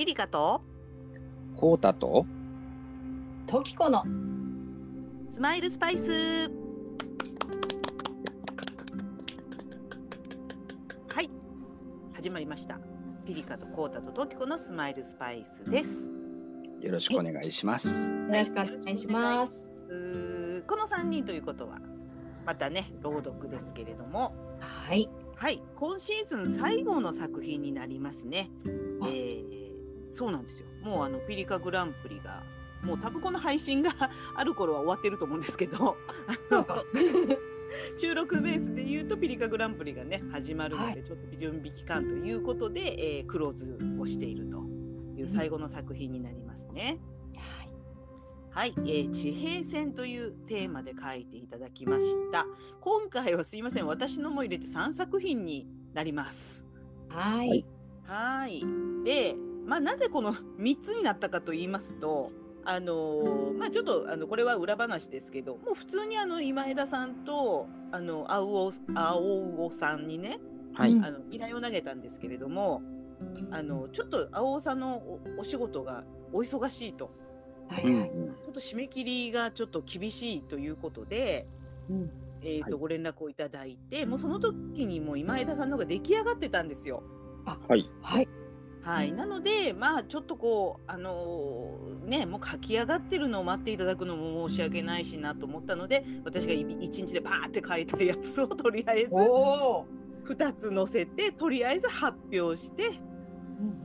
ピリカと？コータと？トキコの。スマイルスパイス。はい。始まりました。ピリカとコータとトキコのスマイルスパイスです。よろしくお願いします。よろしくお願いします。この3人ということはまたね朗読ですけれども。はい。はい。今シーズン最後の作品になりますね。あえーそうなんですよもうあのピリカグランプリがもう多分この配信が ある頃は終わってると思うんですけど。収録ベースで言うとピリカグランプリがね始まるので、はいちょっと準備期間ということで、えークローズをしているという最後の作品になりますね。はい、えー地平線というテーマで書いていただきました。今回はすいません、私のも入れて3作品になります。はい。はいはい。で、まあなぜこの3つになったかと言いますと、あのーまあちょっとあのこれは裏話ですけど、もう普通にあの今枝さんとあの青尾青尾さんにね、はい、うんあの依頼を投げたんですけれども、あのちょっと青尾さんのおお仕事がお忙しいと。うんはいちょっと締め切りがちょっと厳しいということで、うん。えーとはいご連絡をいただいてもうその時にもう今枝さんの方が出来上がってたんですよ。はい、はい。はい、うんなのでまあちょっとこうあのーねもう書き上がってるのを待っていただくのも申し訳ないしなと思ったので私がい一日でバーって書いたやつをとりあえずおお。2つ載せてとりあえず発表して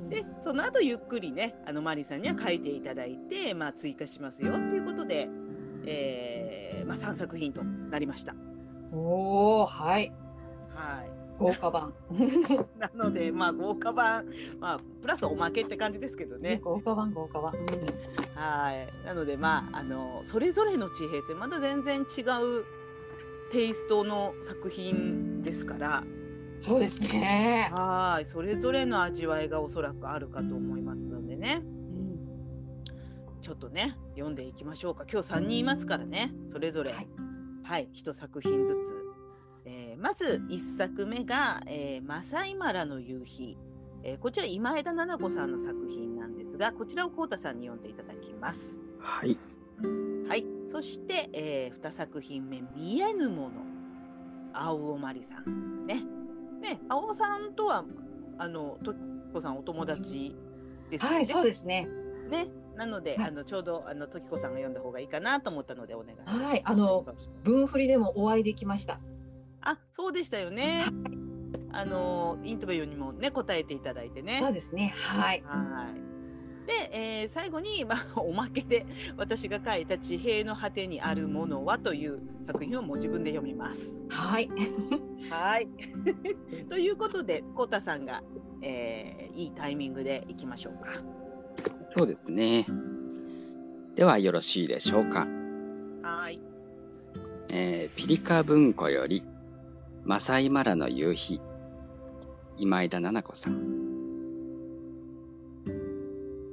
でその後ゆっくりねあのマリさんには書いていただいて、まあ、追加しますよということで、えーまあ、3作品となりました。おお。はい。はい豪華版。なので、まあ、豪華版、まあ、プラスおまけって感じですけどね。豪華版豪華版。はい。なので、まあ、あの、それぞれの地平線、また全然違うテイストの作品ですから。そうですね。はい。それぞれの味わいがおそらくあるかと思いますのでね。うんちょっとね、読んでいきましょうか。今日3人いますからね。それぞれ。ははいい。一作品ずつ。えーまず1作目が、えー、マサイマラの夕日。えーこちら今枝菜々子さんの作品なんですが、こちらをこうたさんに読んでいただきます。はい、はい。そして、え2作品目、見えぬもの。青尾まりさん。ね。ね、青尾さんとは、あの、ときこさんお友達ですよね。はい。そうですね。ね。なので、はいあの、ちょうど、あの、ときこさんが読んだ方がいいかなと思ったので、お願いします。はいあの文振りでもお会いできました。あ、そうでしたよね。あの、インタビューにもね、答えていただいてね。そうですね。はい。はい。で、えー最後に、まあ、おまけで私が書いた地平の果てにあるものはという作品をもう自分で読みます。はい。はい。ということで、コウタさんが、えーいいタイミングでいきましょうか。そうですね。ではよろしいでしょうか。はい。えーピリカ文庫より、マサイマラの夕日、今枝菜々子さん。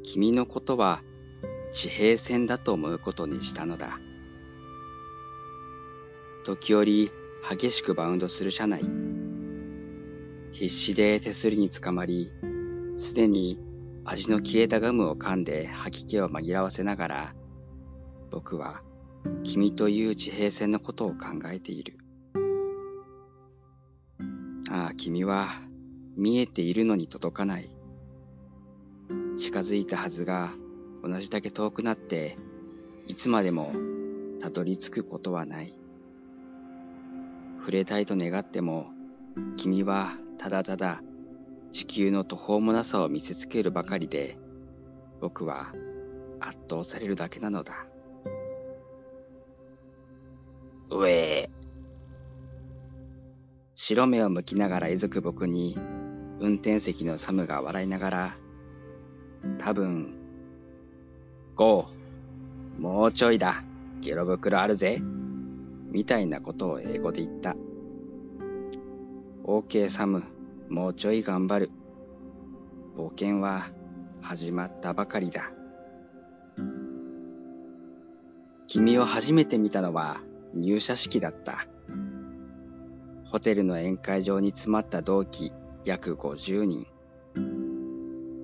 君のことは地平線だと思うことにしたのだ。時折激しくバウンドする車内。必死で手すりにつかまり、すでに味の消えたガムを噛んで吐き気を紛らわせながら、僕は君という地平線のことを考えている。ああ、君は見えているのに届かない。近づいたはずが同じだけ遠くなって、いつまでもたどり着くことはない。触れたいと願っても、君はただただ地球の途方もなさを見せつけるばかりで、僕は圧倒されるだけなのだ。うえ白目を向きながらえずく僕に、運転席のサムが笑いながら、多分、ゴー、もうちょいだ、ゲロ袋あるぜ、みたいなことを英語で言った。OK サム、もうちょい頑張る。冒険は始まったばかりだ。君を初めて見たのは入社式だった。ホテルの宴会場に詰まった同期約50人。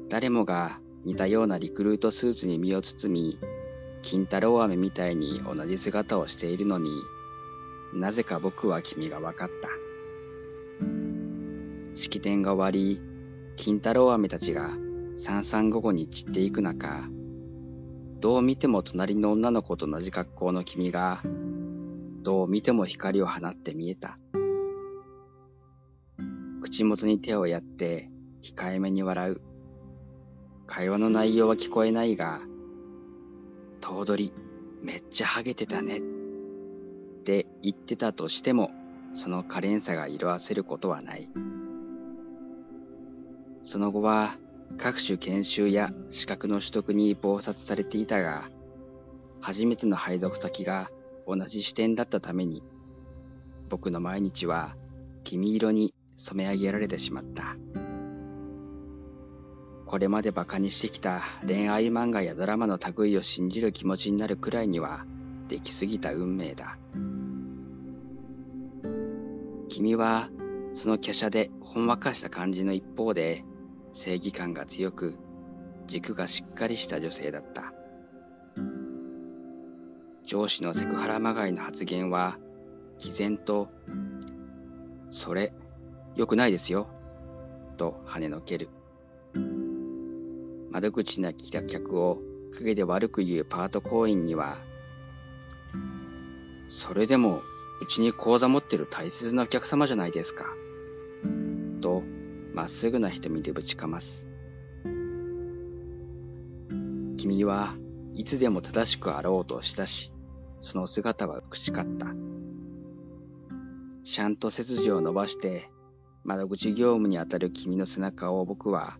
誰もが似たようなリクルートスーツに身を包み、金太郎飴みたいに同じ姿をしているのに、なぜか僕は君が分かった。式典が終わり、金太郎飴たちが三三五五に散っていく中、どう見ても隣の女の子と同じ格好の君が、どう見ても光を放って見えた。口元に手をやって控えめに笑う。会話の内容は聞こえないが、頭取、めっちゃハゲてたね。って言ってたとしても、その可憐さが色あせることはない。その後は、各種研修や資格の取得に忙殺されていたが、初めての配属先が同じ視点だったために、僕の毎日は黄色に染め上げられてしまった。これまで馬鹿にしてきた恋愛漫画やドラマの類を信じる気持ちになるくらいにはできすぎた運命だ。君はその華奢でほんわかした感じの一方で正義感が強く軸がしっかりした女性だった。上司のセクハラまがいの発言は毅然とそれ良くないですよ、と跳ねのける。窓口な来た客を陰で悪く言うパート行員には、それでもうちに口座持ってる大切なお客様じゃないですか。と、まっすぐな瞳でぶちかます。君はいつでも正しくあろうとしたし、その姿は美しかった。ちゃんと背筋を伸ばして窓口業務にあたる君の背中を僕は、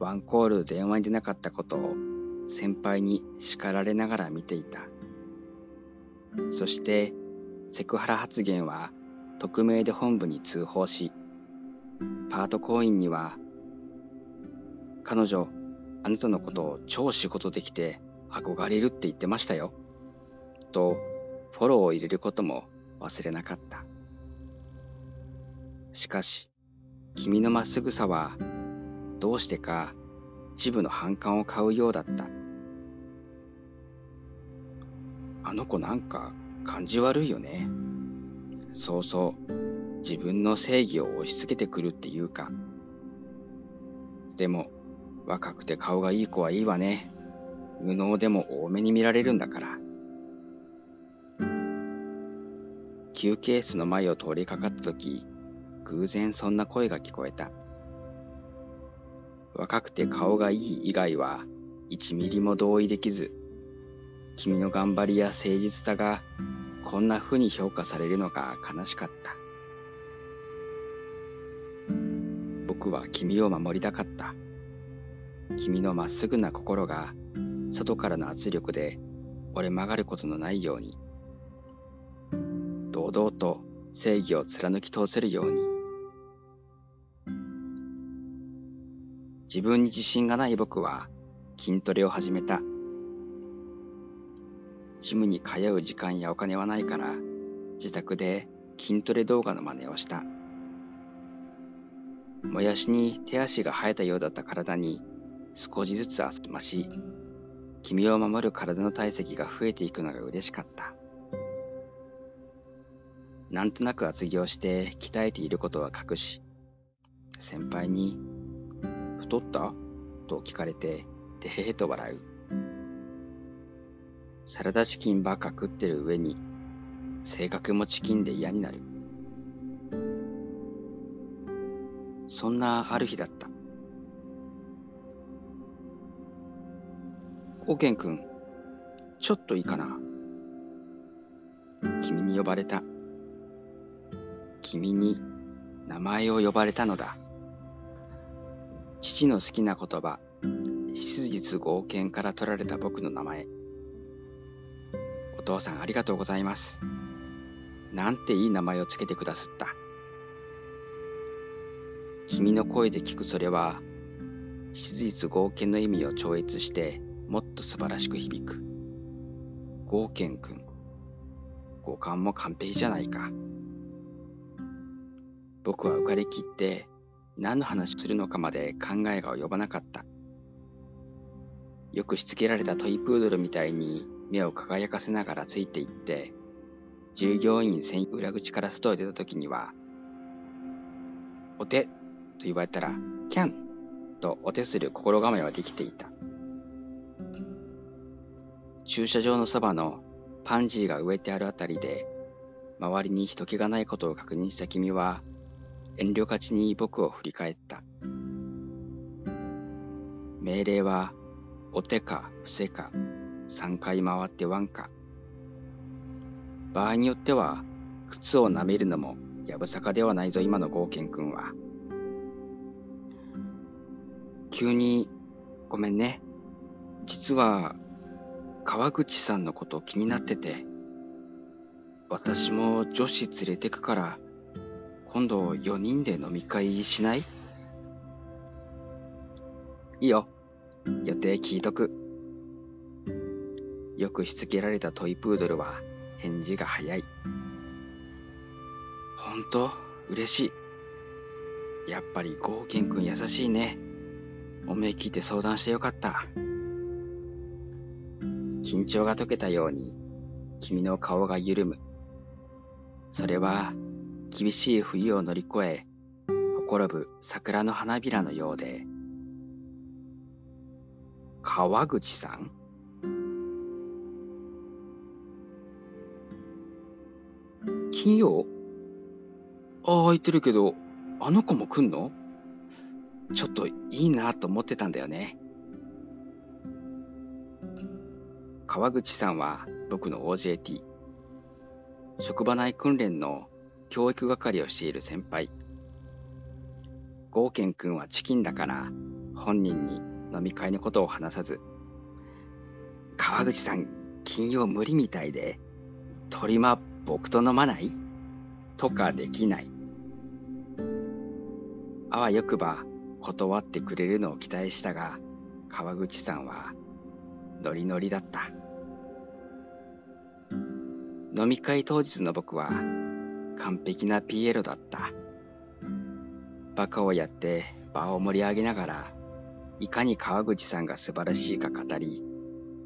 ワンコール電話に出なかったことを先輩に叱られながら見ていた。そして、セクハラ発言は匿名で本部に通報し、パート行員には、彼女、あなたのことを超仕事できて憧れるって言ってましたよ。と、フォローを入れることも忘れなかった。しかし、君のまっすぐさは、どうしてか一部の反感を買うようだった。あの子なんか感じ悪いよね。そうそう、自分の正義を押し付けてくるっていうか。でも、若くて顔がいい子はいいわね。無能でも多めに見られるんだから。休憩室の前を通りかかった時、偶然そんな声が聞こえた。若くて顔がいい以外は1ミリも同意できず、君の頑張りや誠実さがこんな風に評価されるのが悲しかった。僕は君を守りたかった。君のまっすぐな心が外からの圧力で折れ曲がることのないように、堂々と正義を貫き通せるように、自分に自信がない僕は筋トレを始めた。ジムに通う時間やお金はないから、自宅で筋トレ動画の真似をした。もやしに手足が生えたようだった体に少しずつ汗まし、君を守る体の体積が増えていくのが嬉しかった。なんとなく厚着をして鍛えていることは隠し、先輩に太った？と聞かれて、てへへと笑う。サラダチキンばっか食ってる上に、性格もチキンで嫌になる。そんなある日だった。オケン君、ちょっといいかな？君に呼ばれた。君に名前を呼ばれたのだ。父の好きな言葉、質実合憲から取られた僕の名前。お父さんありがとうございます。なんていい名前をつけてくださった。君の声で聞くそれは、質実合憲の意味を超越して、もっと素晴らしく響く。合憲くん。五感も完璧じゃないか。僕は浮かれきって、何の話するのかまで考えが及ばなかった。よくしつけられたトイプードルみたいに目を輝かせながらついていって、従業員専用裏口から外へ出た時には、お手と言われたら、キャンとお手する心構えはできていた。駐車場のそばのパンジーが植えてあるあたりで、周りに人気がないことを確認した君は、遠慮がちに僕を振り返った。命令は、お手か伏せか、三回回ってワンか。場合によっては、靴を舐めるのもやぶさかではないぞ、今のゴーケン君は。急に、ごめんね。実は、川口さんのこと気になってて。私も女子連れてくから、今度4人で飲み会しない？いいよ。予定聞いとく。よくしつけられたトイプードルは返事が早い。ほんと、嬉しい。やっぱりゴーケン君優しいね。おめえ聞いて相談してよかった。緊張が解けたように、君の顔が緩む。それは、厳しい冬を乗り越え、ほころぶ桜の花びらのようで、川口さん？金曜？ああ、空いてるけど、あの子も来んの？ちょっといいなと思ってたんだよね。川口さんは僕の OJT。職場内訓練の教育係をしている先輩。ゴーケン君はチキンだから本人に飲み会のことを話さず、川口さん金曜無理みたいで、鳥間僕と飲まない？とかできない。あわよくば断ってくれるのを期待したが、川口さんはノリノリだった。飲み会当日の僕は完璧なピエロだった。バカをやって場を盛り上げながら、いかに川口さんが素晴らしいか語り、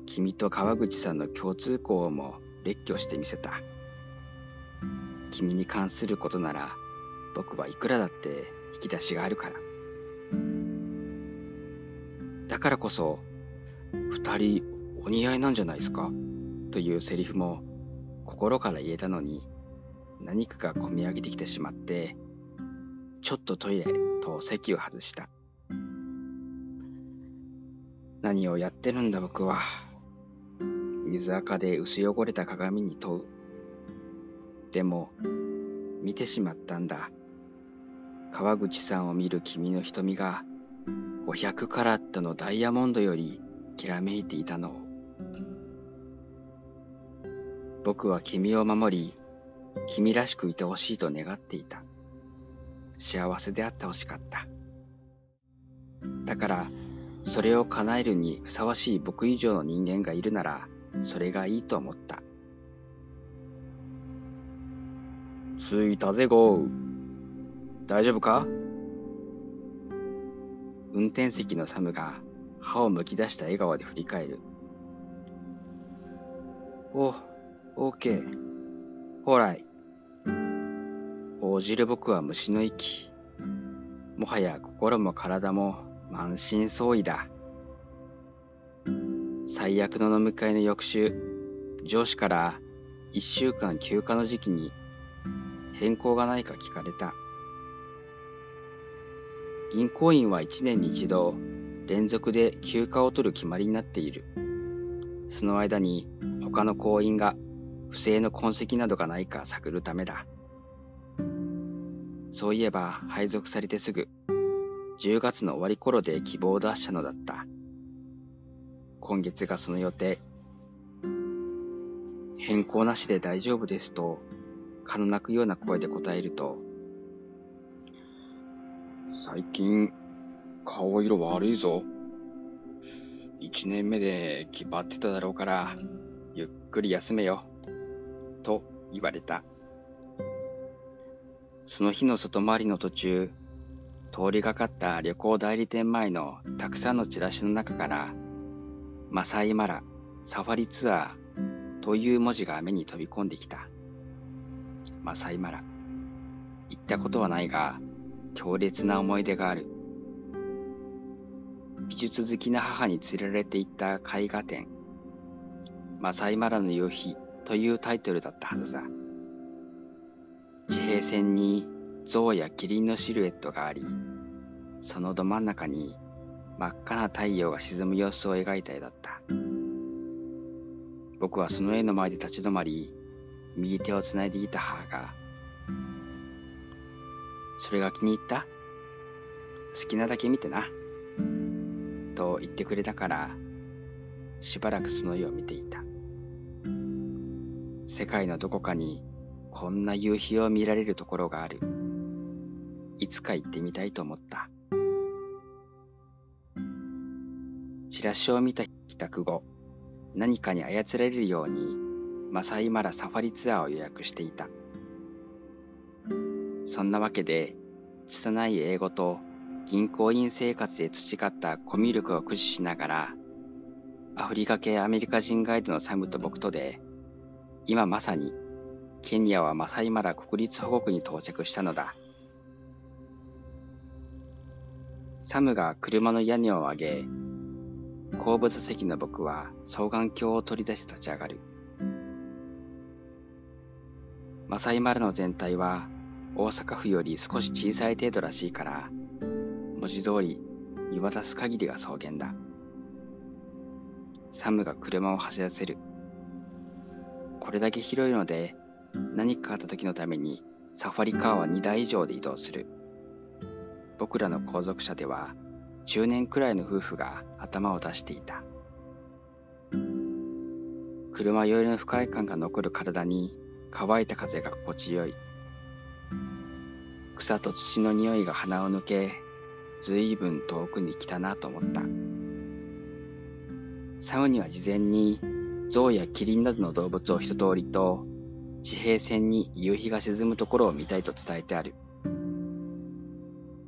君と川口さんの共通項も列挙してみせた。君に関することなら、僕はいくらだって引き出しがあるから。だからこそ、二人お似合いなんじゃないですか？というセリフも心から言えたのに、何かが込み上げてきてしまって、ちょっとトイレと席を外した。何をやってるんだ僕は。水垢で薄汚れた鏡に問う。でも、見てしまったんだ。川口さんを見る君の瞳が500カラットのダイヤモンドよりきらめいていたのを。僕は君を守り、君らしくいてほしいと願っていた。幸せであってほしかった。だから、それを叶えるにふさわしい僕以上の人間がいるなら、それがいいと思った。着いたぜ、ゴー。大丈夫か？運転席のサムが歯をむき出した笑顔で振り返る。お、オーケー。ほらい。応じる僕は虫の息。もはや心も体も満身創痍だ。最悪の飲み会の翌週、上司から一週間休暇の時期に変更がないか聞かれた。銀行員は1年に一度連続で休暇を取る決まりになっている。その間に他の行員が不正の痕跡などがないか探るためだ。そういえば配属されてすぐ、10月の終わり頃で希望を出したのだった。今月がその予定。変更なしで大丈夫ですと、蚊の鳴くような声で答えると、最近、顔色悪いぞ。一年目で気張ってただろうから、ゆっくり休めよ。と言われた。その日の外回りの途中、通りがかった旅行代理店前のたくさんのチラシの中から、マサイマラサファリツアーという文字が目に飛び込んできた。マサイマラ。行ったことはないが、強烈な思い出がある。美術好きな母に連れられて行った絵画展、マサイマラの夕日というタイトルだったはずだ。地平線に象やキリンのシルエットがあり、そのど真ん中に真っ赤な太陽が沈む様子を描いた絵だった。僕はその絵の前で立ち止まり、右手をつないでいた母が、それが気に入った？好きなだけ見てな。と言ってくれたから、しばらくその絵を見ていた。世界のどこかにこんな夕日を見られるところがある。いつか行ってみたいと思った。チラシを見た帰宅後、何かに操られるように、マサイマラサファリツアーを予約していた。そんなわけで、拙い英語と銀行員生活で培ったコミュ力を駆使しながら、アフリカ系アメリカ人ガイドのサムと僕とで、今まさにケニアはマサイマラ国立保護区に到着したのだ。サムが車の屋根を上げ、後部座席の僕は双眼鏡を取り出して立ち上がる。マサイマラの全体は大阪府より少し小さい程度らしいから、文字通り見渡す限りが草原だ。サムが車を走らせる。これだけ広いので何かあった時のためにサファリカーは2台以上で移動する。僕らの後続車では中年くらいの夫婦が頭を出していた。車酔いの不快感が残る体に乾いた風が心地よい。草と土の匂いが鼻を抜け、ずいぶん遠くに来たなと思った。サムには事前に象やキリンなどの動物を一通りと地平線に夕日が沈むところを見たいと伝えてある。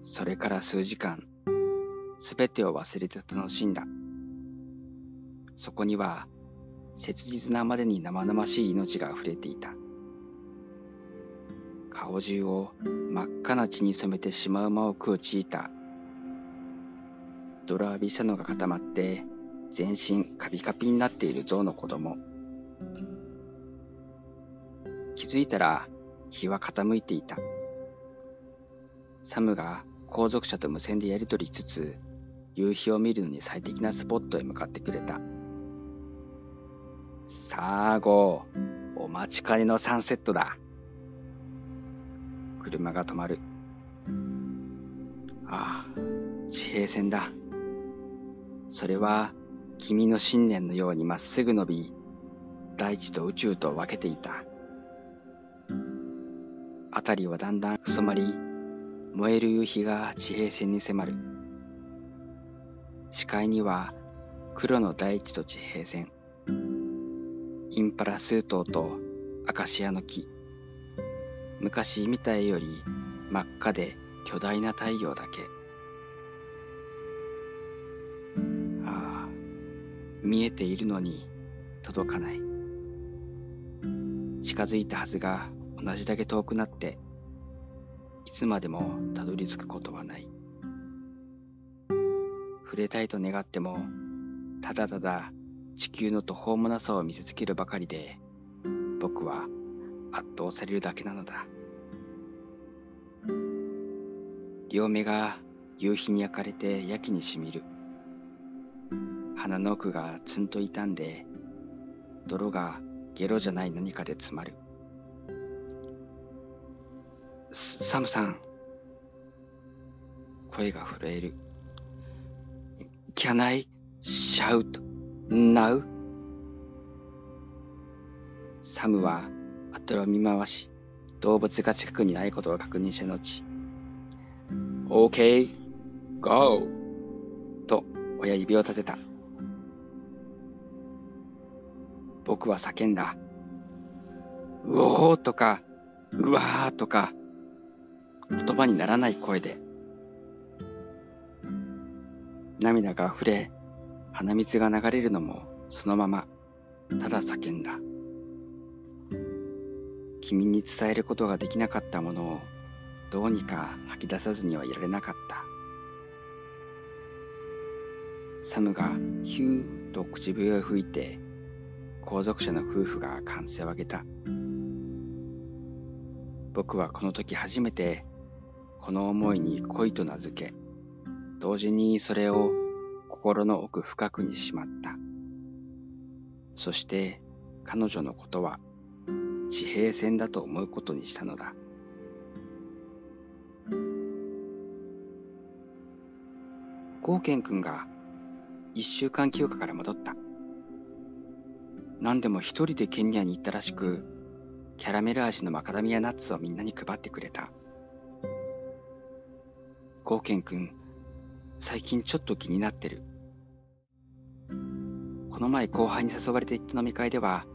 それから数時間、すべてを忘れて楽しんだ。そこには、切実なまでに生々しい命が溢れていた。顔中を真っ赤な血に染めてしまう間を食うチーター。泥浴びしたのが固まって、全身カピカピになっている象の子供。気づいたら日は傾いていた。サムが後続車と無線でやり取りしつつ、夕日を見るのに最適なスポットへ向かってくれた。さあ、ゴー、お待ちかねのサンセットだ。車が止まる。ああ、地平線だ。それは、君の信念のようにまっすぐ伸び、大地と宇宙と分けていた。辺りはだんだん染まり、燃える夕日が地平線に迫る。視界には黒の大地と地平線。インパラ数頭とアカシアの木。昔見た絵より真っ赤で巨大な太陽だけ。見えているのに届かない。近づいたはずが同じだけ遠くなって、いつまでもたどり着くことはない。触れたいと願っても、ただただ地球の途方もなさを見せつけるばかりで、僕は圧倒されるだけなのだ。両目が夕日に焼かれてやけにしみる。鼻の奥がツンと傷んで、泥がゲロじゃない何かで詰まる。サムさん。声が震える。Can I shout now? サムは後を見回し、動物が近くにないことを確認した後、OK, go! と親指を立てた。僕は叫んだ。うおーとか、うわーとか、言葉にならない声で。涙が溢れ、鼻水が流れるのもそのまま、ただ叫んだ。君に伝えることができなかったものをどうにか吐き出さずにはいられなかった。サムがヒューと口笛を吹いて後続車の夫婦が歓声を上げた。僕はこの時初めてこの思いに恋と名付け、同時にそれを心の奥深くにしまった。そして彼女のことは地平線だと思うことにしたのだ。ゴーケン君が一週間休暇から戻った。何でも一人でケニアに行ったらしく、キャラメル味のマカダミアナッツをみんなに配ってくれた。ゴーケン君、最近ちょっと気になってる。この前後輩に誘われて行った飲み会では、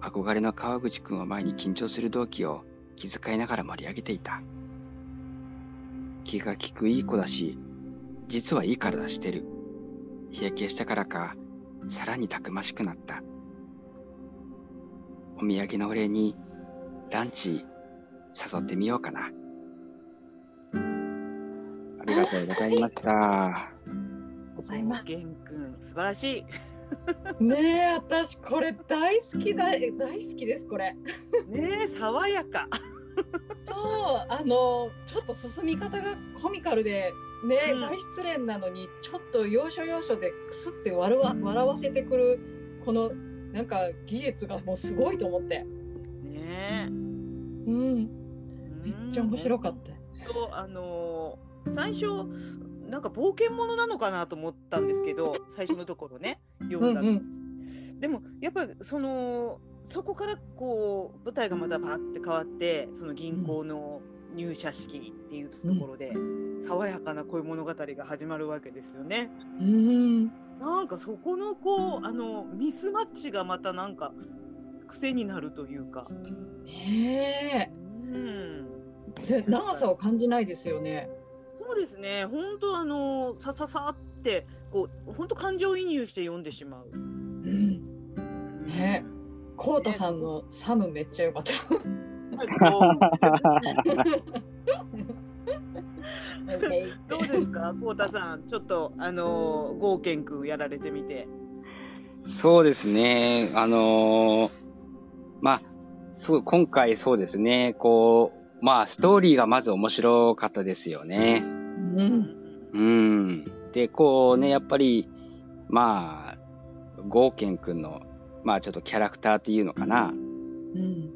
憧れの川口君を前に緊張する同期を気遣いながら盛り上げていた。気が利くいい子だし、実はいい体してる。日焼けしたからか、さらにたくましくなった。お土産のお礼に、ランチ、誘ってみようかな。ありがとうございました。ございます。くん、素晴らしい。ねえ、私これ大好きだ、大好きです、これ。ねえ、爽やか。そう、あの、ちょっと進み方がコミカルで、ね、うん、大失恋なのにちょっと要所要所でくすって笑わ笑わせてくるこのなんか技術がもうすごいと思って。ねうんめっちゃ面白かった。とあのー、最初なんか冒険者なのかなと思ったんですけど最初のところね読んだの。うんうん、でもやっぱりそのそこからこう舞台がまたバーって変わってその銀行の入社式っていうところで、うん爽やかな恋物語が始まるわけですよね。うんなんかそこのこうあのミスマッチがまたなんか癖になるというか。ねえ。うん。長さを感じないですよね。そうですね。本当あのさささってこう本当感情移入して読んでしまう。うん。ね。コウタさんのサムめっちゃ良かった。どうですか、こうたさん、ちょっと、あのー、ゴーケン君やられてみて。そうですね、あのー、まあ、そう、今回そうですね、こう、まあ、ストーリーがまず面白かったですよね。うん。うん。で、こうね、やっぱり、まあ、ゴーケン君の、まあ、ちょっとキャラクターっていうのかな。うん。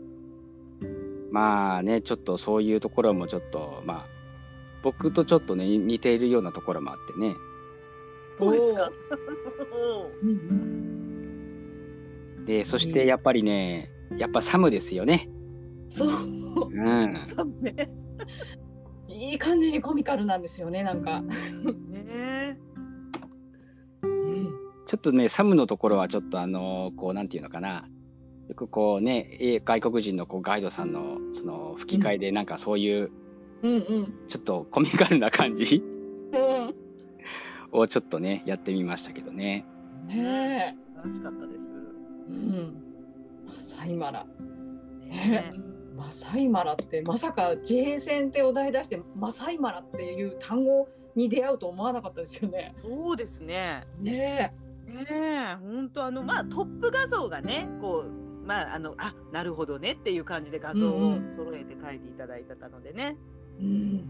まあね、ちょっとそういうところもちょっと、まあ、僕とちょっとね、似ているようなところもあってね。そうですか。で、そしてやっぱりね、やっぱサムですよね。そう。うん。サムね。いい感じにコミカルなんですよね、なんか。ねちょっとね、サムのところはちょっとあの、こう、なんていうのかな。よくこうね、外国人のこうガイドさんのその吹き替えでなんかそういううんうん、ちょっとコミカルな感じ、うん、をちょっとねやってみましたけどね。ねえ楽しかったです。うん、マサイマラ。ねマサイマラってまさか自閉戦ってお題出してマサイマラっていう単語に出会うと思わなかったですよね。そうですね。ねえ。ねえ本当あのまあトップ画像がねこうまああのあなるほどねっていう感じで画像を揃えて書いていただいてたのでね。うんうん、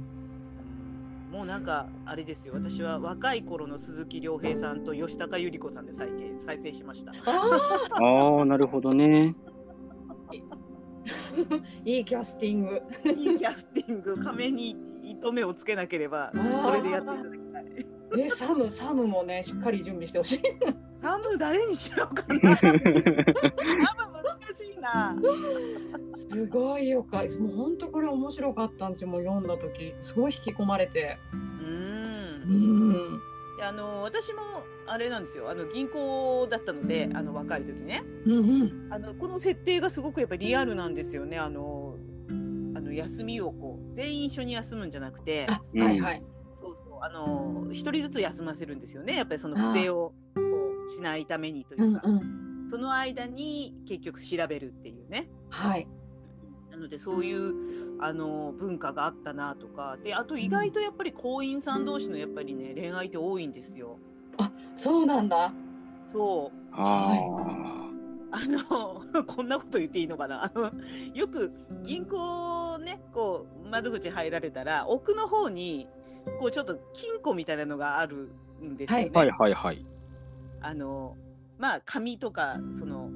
もうなんかあれですよ。私は若い頃の鈴木亮平さんと吉高由里子さんで再再生しました。ああなるほどね。いいキャスティング。いいキャスティング。仮面に糸目をつけなければそれでやっていただきたいえサムサムもねしっかり準備してほしい。サム誰にしようかな。サム難しいな。すごいよか。もう本当これ面白かったんですよ。もう読んだ時。すごい引き込まれて。うん。うん。あの私もあれなんですよ。あの銀行だったのであの若い時ね、うんうん、あのこの設定がすごくやっぱりリアルなんですよね。あのあの休みをこう全員一緒に休むんじゃなくて。はいはい、そうそうあの一人ずつ休ませるんですよねやっぱりその不正をしないためにというか、うんうん。その間に結局調べるっていうね。はい。なのでそういうあの文化があったなとかであと意外とやっぱり婚姻さん同士のやっぱりね恋愛って多いんですよ。そうなんだ。そうああの こんなこと言っていいのかなあのよく銀行ねこう窓口入られたら奥の方にこうちょっと金庫みたいなのがあるんですよね。あ。はいはいはい。あのまあ紙とかその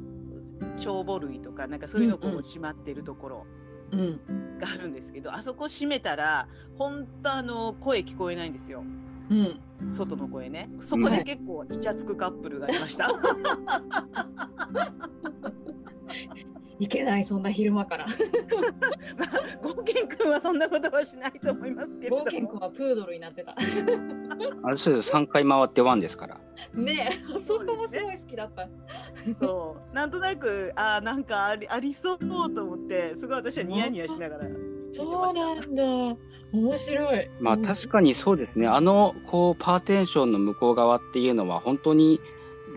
帳簿類とかなんかそういうのをこうんううんしまってるところうん。があるんですけど、あそこ閉めたら本当あの声聞こえないんですようん。外の声ねそこで結構イチャつくカップルがいました。いけない、そんな昼間から。まあ、ゴーケン君はそんなことはしないと思いますけれども冒険君はプードルになってた。あそうです。3回回ってワンですから。ねえ、そこもすごい好きだった。そうなんとなくあーなんかありありそうと思ってすごい私はニヤニヤしながらそう。なんだ。面白い。まあ確かにそうですね。あの、こう、パーテーションの向こう側っていうのは本当に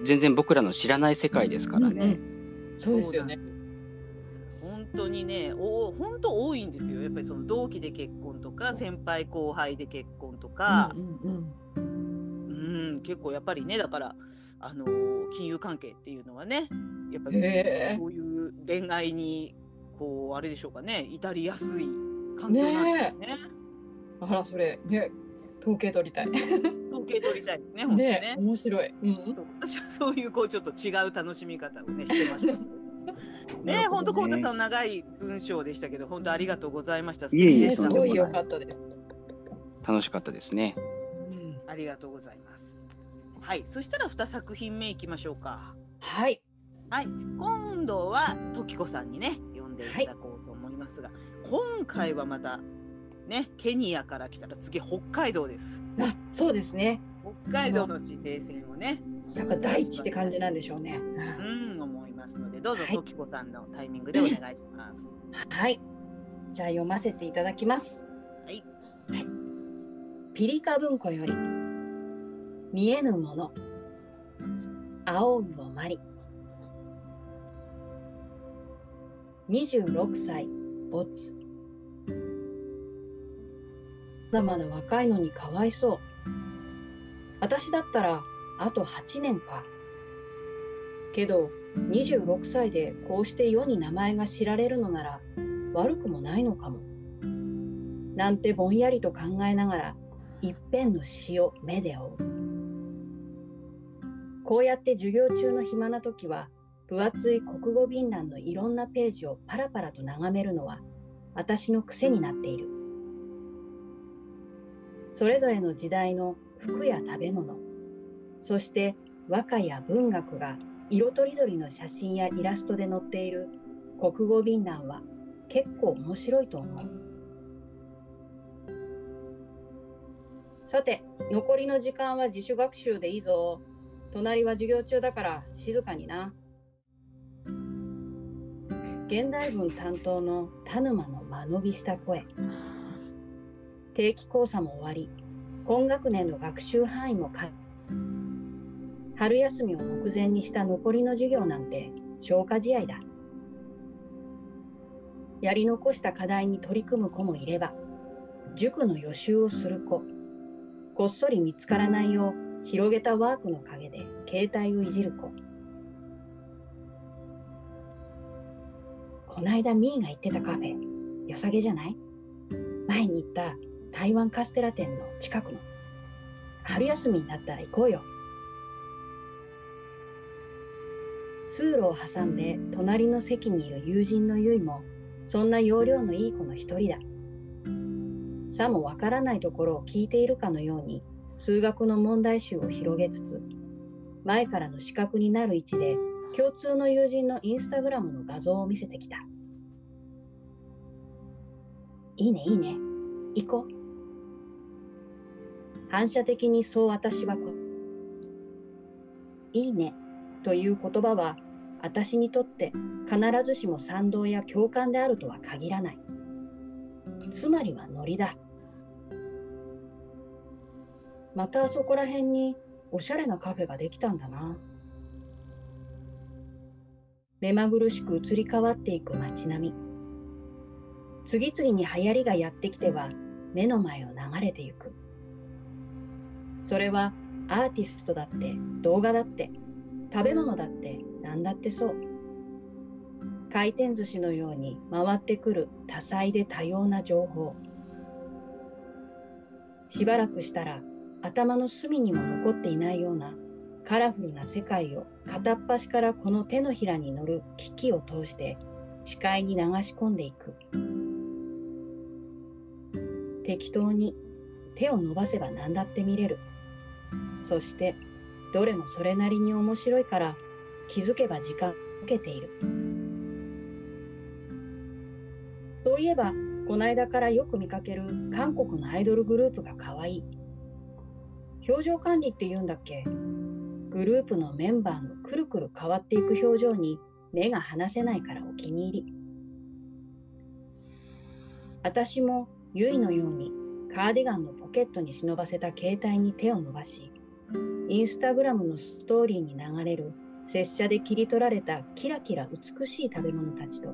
全然僕らの知らない世界ですからね。うんうんそうですよね。本当にね、お本当多いんですよ。やっぱりその同期で結婚とか、先輩後輩で結婚とかう、んうんうん、結構やっぱりね、だからあの金融関係っていうのはね、やっぱりへーそういう恋愛にこうあれでしょうかね、至りやすい環境なんですね。あら、それ、ね、統計取りたい。統計取りたいですね、本ねね。面白い。うん。そう私はそういうこうちょっと違う楽しみ方をねしてました。なね、るほど本当、こうたさん、長い文章でしたけど、本当ありがとうございました。素敵でした。すごい良かったです。楽しかったですね。うんありがとうございます。はい、そしたら、二作品目いきましょうか。はい。はい、今度は時子さんにね、読んでいただこうと思いますが。今回はまた。ね、ケニアから来たら、次北海道です。あ、そうですね。北海道の地平線をね。やっぱ大地って感じなんでしょうね。うん、で、どうぞはい時子さんのタイミングでお願いします。はい。じゃあ読ませていただきます。はい。ピリカ文庫より見えぬもの青魚まり26歳没まだまだ若いのにかわいそう私だったらあと8年かけど26歳でこうして世に名前が知られるのなら悪くもないのかも。なんてぼんやりと考えながら一辺の詩を目で追う。こうやって授業中の暇な時は分厚い国語便欄のいろんなページをパラパラと眺めるのは私の癖になっている。それぞれの時代の服や食べ物そして和歌や文学が色とりどりの写真やイラストで載っている国語便欄は結構面白いと思う。さて残りの時間は自主学習でいいぞ。隣は授業中だから静かにな。現代文担当の田沼の間延びした声。定期考査も終わり今学年の学習範囲もか春休みを目前にした残りの授業なんて消化試合だ。やり残した課題に取り組む子もいれば塾の予習をする子こっそり見つからないよう広げたワークの陰で携帯をいじる子。こないだミーが行ってたカフェ良さげじゃない？前に行った台湾カステラ店の近くの。春休みになったら行こうよ。通路を挟んで隣の席にいる友人のゆいもそんな容量のいい子の一人だ。さもわからないところを聞いているかのように数学の問題集を広げつつ前からの視覚になる位置で共通の友人のインスタグラムの画像を見せてきた。いいねいいね。行こう。反射的にそう私はこいいねという言葉は私にとって必ずしも賛同や共感であるとは限らない。つまりはノリだ。またあそこら辺におしゃれなカフェができたんだな。目まぐるしく移り変わっていく街並み。次々に流行りがやってきては目の前を流れてゆく。それはアーティストだって動画だって食べ物だって何だってそう。回転寿司のように回ってくる多彩で多様な情報。しばらくしたら頭の隅にも残っていないようなカラフルな世界を片っ端からこの手のひらに乗る機器を通して視界に流し込んでいく。適当に手を伸ばせば何だって見れる。そしてどれもそれなりに面白いから気づけば時間を受けている。そういえばこの間からよく見かける韓国のアイドルグループが可愛い。表情管理って言うんだっけ？グループのメンバーのくるくる変わっていく表情に目が離せないからお気に入り。私もゆいのようにカーディガンのポケットに忍ばせた携帯に手を伸ばしインスタグラムのストーリーに流れる拙者で切り取られたキラキラ美しい食べ物たちと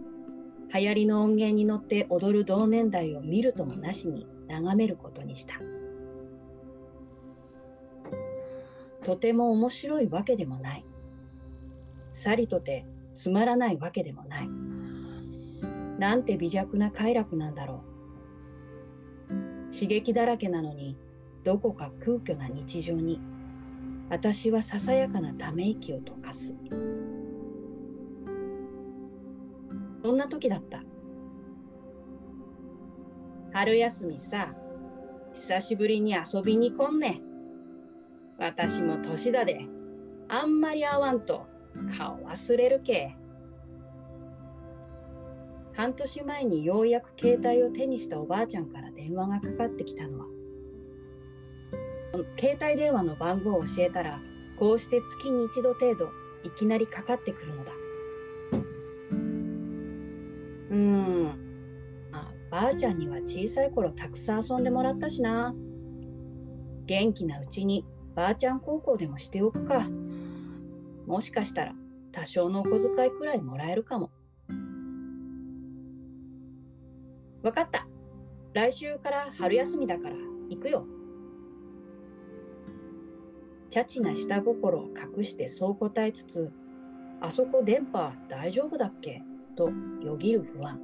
流行りの音源に乗って踊る同年代を見るともなしに眺めることにした。とても面白いわけでもない。さりとてつまらないわけでもない。なんて微弱な快楽なんだろう。刺激だらけなのにどこか空虚な日常に。私はささやかなため息を溶かす。そんな時だった。春休みさ久しぶりに遊びに来んね。私も年だであんまり会わんと顔忘れるけ。半年前にようやく携帯を手にしたおばあちゃんから電話がかかってきたのは携帯電話の番号を教えたらこうして月に一度程度いきなりかかってくるのだ。うーん。あばあちゃんには小さい頃たくさん遊んでもらったしな。元気なうちにばあちゃん高校でもしておくか。もしかしたら多少のお小遣いくらいもらえるかも。わかった。来週から春休みだから行くよ。チャチな下心を隠してそう答えつつ、あそこ電波大丈夫だっけ？とよぎる不安。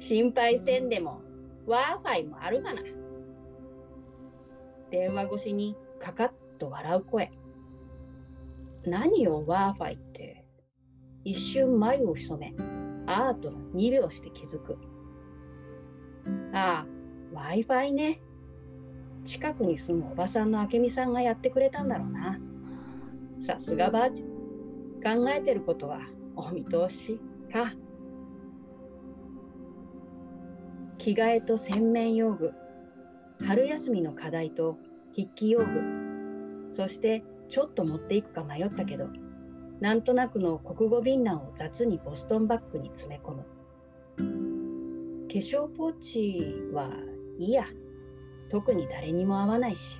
心配せんでも Wi-Fi もあるがな。電話越しにカカッと笑う声。何よ Wi-Fi って？一瞬眉を潜め、アートの2秒して気づく。ああ、Wi-Fi ね。近くに住むおばさんの明美さんがやってくれたんだろうな。さすがばあち考えてることはお見通しか。着替えと洗面用具、春休みの課題と筆記用具、そしてちょっと持っていくか迷ったけど、なんとなくの国語便欄を雑にボストンバッグに詰め込む。化粧ポーチはいいや。特に誰にも会わないし。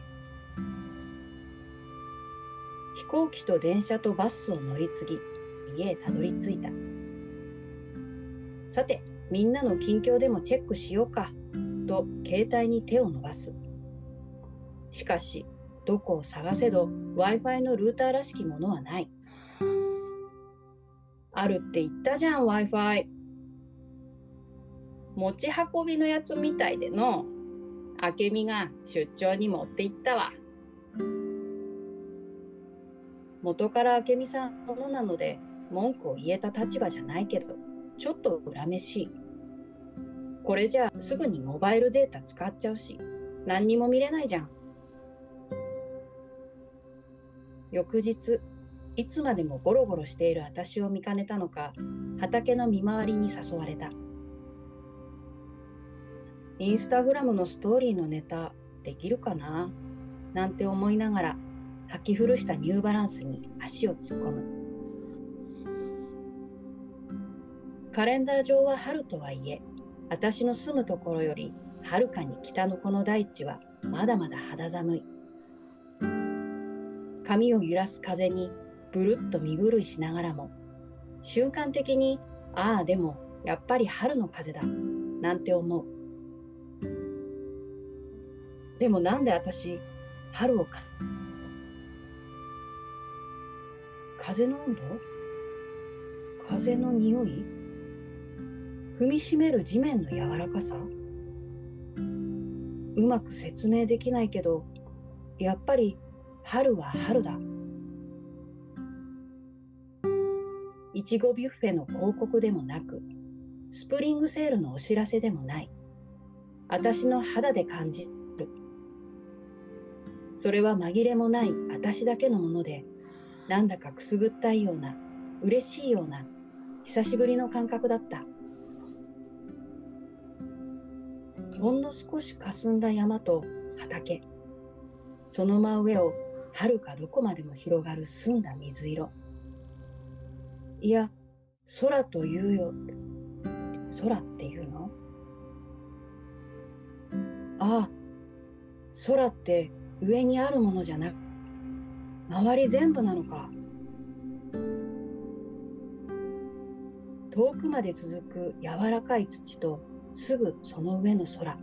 飛行機と電車とバスを乗り継ぎ家へたどり着いた。さてみんなの近況でもチェックしようかと携帯に手を伸ばす。しかしどこを探せど Wi-Fi のルーターらしきものはない。あるって言ったじゃん Wi-Fi 持ち運びのやつみたいでの。明美が出張に持って行ったわ。元から明美さんのものなので文句を言えた立場じゃないけどちょっと恨めしい。これじゃあすぐにモバイルデータ使っちゃうし何にも見れないじゃん。翌日いつまでもゴロゴロしている私を見かねたのか畑の見回りに誘われた。インスタグラムのストーリーのネタできるかな？なんて思いながら履き古したニューバランスに足を突っ込む。カレンダー上は春とはいえ私の住むところよりはるかに北のこの大地はまだまだ肌寒い。髪を揺らす風にぐるっと身震いしながらも瞬間的にああでもやっぱり春の風だなんて思う。でもなんで私春をか風の温度？風の匂い？踏みしめる地面の柔らかさ？うまく説明できないけどやっぱり春は春だ。いちごビュッフェの広告でもなくスプリングセールのお知らせでもない。私の肌で感じそれは紛れもない私だけのものでなんだかくすぐったいような嬉しいような久しぶりの感覚だった。ほんの少し霞んだ山と畑。その真上を遥かどこまでも広がる澄んだ水色。いや空というよ空っていうの？ああ空って上にあるものじゃなく周り全部なのか遠くまで続く柔らかい土とすぐその上の空。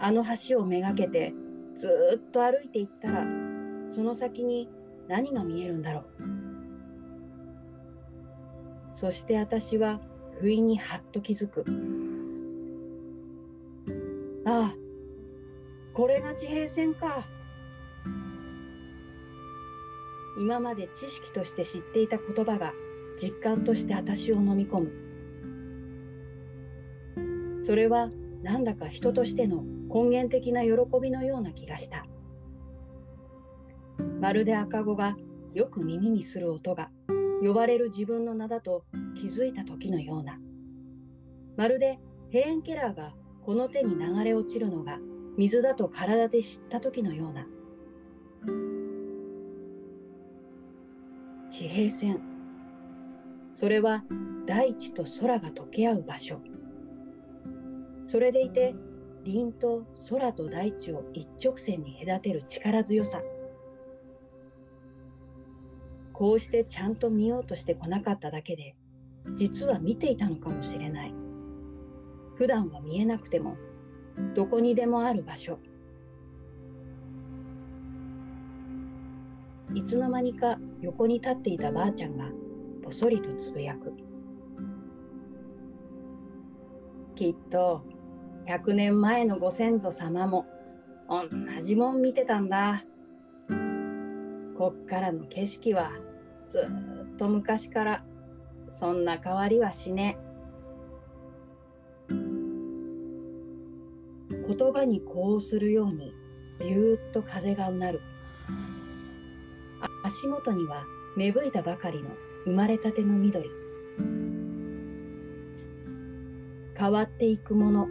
あの橋をめがけてずっと歩いていったらその先に何が見えるんだろう。そして私は不意にはっと気づく。ああこれが地平線か。今まで知識として知っていた言葉が実感として私を飲み込む。それはなんだか人としての根源的な喜びのような気がした。まるで赤子がよく耳にする音が呼ばれる自分の名だと気づいた時のような。まるでヘレン・ケラーがこの手に流れ落ちるのが水だと体で知った時のような。地平線。それは大地と空が溶け合う場所。それでいて凛と空と大地を一直線に隔てる力強さ。こうしてちゃんと見ようとしてこなかっただけで実は見ていたのかもしれない。普段は見えなくてもどこにでもある場所。いつの間にか横に立っていたばあちゃんがぽそりとつぶやく。きっと100年前のご先祖様も同じもん見てたんだ。こっからの景色はずっと昔からそんな変わりはしねえ。言葉にこうするようにビューッと風がうなる。足元には芽吹いたばかりの生まれたての緑。変わっていくもの。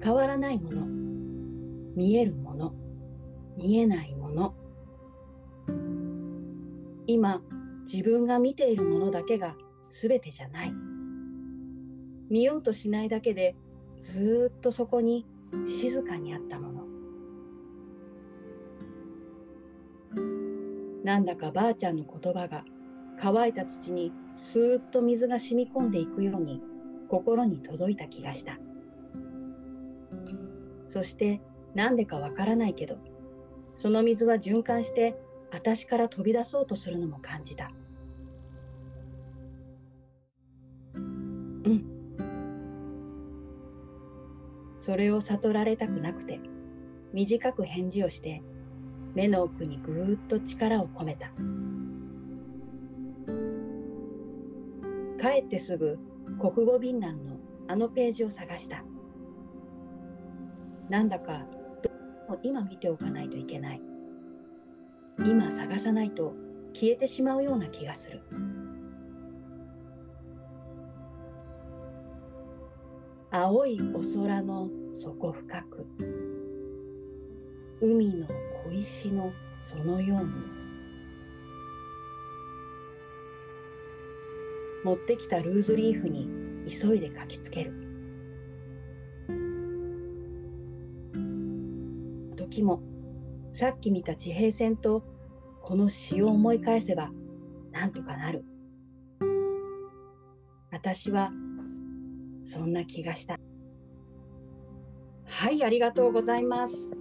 変わらないもの。見えるもの。見えないもの。今自分が見ているものだけが全てじゃない。見ようとしないだけでずっとそこに静かにあったもの。なんだかばあちゃんの言葉が乾いた土にスーッと水が染み込んでいくように心に届いた気がした。そしてなんでかわからないけどその水は循環して私から飛び出そうとするのも感じた。うん。それを悟られたくなくて短く返事をして目の奥にぐーっと力を込めた。帰ってすぐ国語便欄のあのページを探した。なんだか今見ておかないといけない。今探さないと消えてしまうような気がする。青いお空の底深く海の小石のそのように持ってきたルーズリーフに急いで書きつける。時もさっき見た地平線とこの詩を思い返せばなんとかなる。私はそんな気がしたはいありがとうございますあ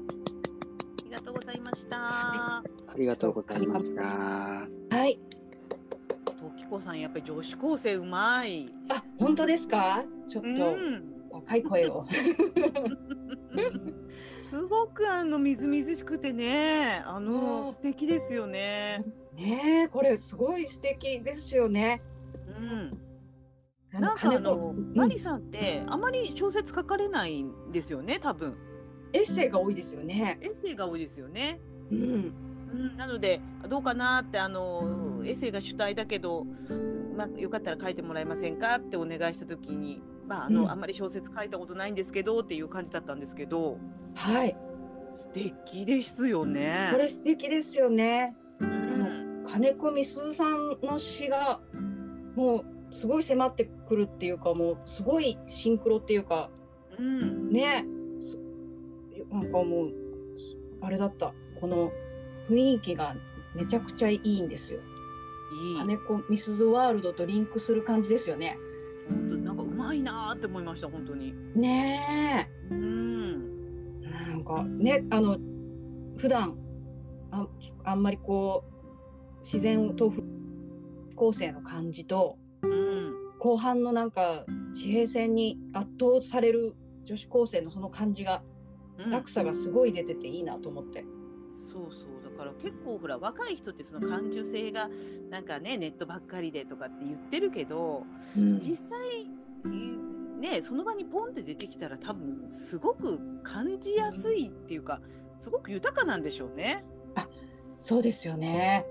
りがとうございました。ありがとうございました。はい時子さんやっぱり女子高生うまい。あ本当ですか？ちょっうとん。若い声をすごくあのみずみずしくてね、あの、うん素敵ですよね。ねえこれすごい素敵ですよねうん。あなんかあの、うん。マリさんってあまり小説書かれないんですよね、多分。エッセイが多いですよね。エッセイが多いですよね。うん。うん、なのでどうかなってあのエッセイが主体だけど、まあ、よかったら書いてもらえませんかってお願いした時に、まああのうん。あんまり小説書いたことないんですけどっていう感じだったんですけど。はい。素敵ですよね。これ素敵ですよね。うん。金子みすずさんの詩がもうすごい迫ってくるっていうかもうすごいシンクロっていうかうんねすなんかもうあれだったこの雰囲気がめちゃくちゃいいんですよ。いい金子みすずワールドとリンクする感じですよね。本当なんかうまいなーって思いました本当に。ねうんえなんかねあの普段ああんまりこう自然と構成の感じとうん後半のなんか地平線に圧倒される女子高生のその感じがうん落差がすごい出てていいなと思って。そうそうだから結構ほら若い人ってその感受性がなんかねネットばっかりでとかって言ってるけどうん実際いねその場にポンって出てきたら多分すごく感じやすいっていうかすごく豊かなんでしょうね。そうですよね。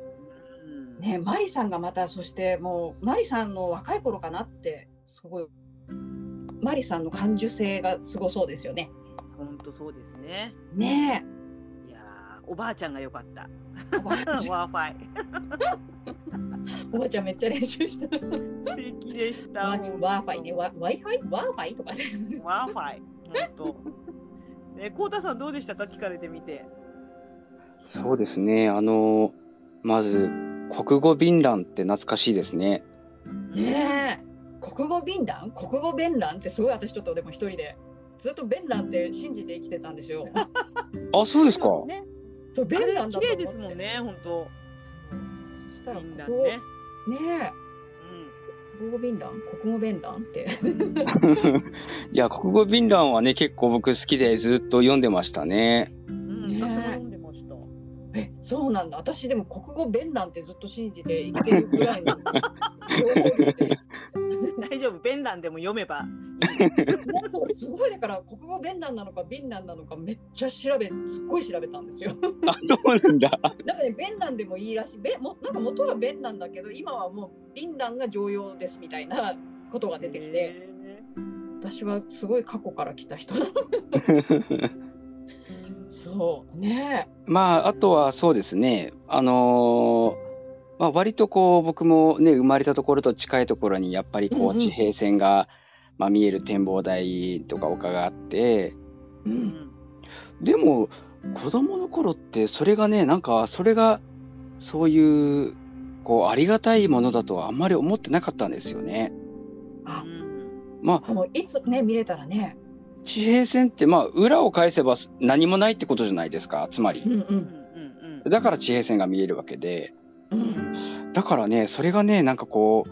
うんねマリさんがまたそしてもうマリさんの若い頃かなってすごいマリさんの感受性がすごそうですよね。本当そうですね。ねいやーおばあちゃんが良かった。えおばあちゃんワーファイおばあちゃんめっちゃ練習した。素敵でした。ワーファイね、ワ Wi-Fi? ワーファイとかね。ワーファイ本当。ね、こうたさんどうでしたか？聞かれてみて。そうですね。あの、まず、国語便覧って懐かしいですね。ねえ。国語便覧？国語弁覧ってすごい私ちょっとでも一人でずっと弁覧って信じて生きてたんですよ。あ、そうですか。ね、そうあれ弁覧だ綺麗と思ってですもんね、本当。そしたらみんな国語ね。ねえ国語弁覧？国語弁覧って。いや、国語便覧はね、結構僕好きでずっと読んでましたね。うん。うん、ね私も読んでました。えそうなんだ私でも国語弁覧ってずっと信じて生きてるぐらいの 大丈夫、弁覧でも読めば。すごいだから国語弁覧なのか弁覧なのかめっちゃ調べすっごい調べたんですよ。あ、そうなんだ。なんかね弁覧でもいいらしいべもなんか元は弁覧だけど今はもう弁覧が常用ですみたいなことが出てきてへ私はすごい過去から来た人だ。そうねまあ、あとはそうですね。あのーまあ、割とこう、僕もね、生まれたところと近いところに、やっぱりこう、地平線が、まあ、見える展望台とか丘があって、うんんでも、子供の頃って、それがね、なんか、それが、そういう、こう、ありがたいものだとはあんまり思ってなかったんですよね。あうんまあ、いつね見れたらね。地平線って、まあ、裏を返せば何もないってことじゃないですか、つまりう。んううんだから地平線が見えるわけで。うんだからね、それがね、なんかこう、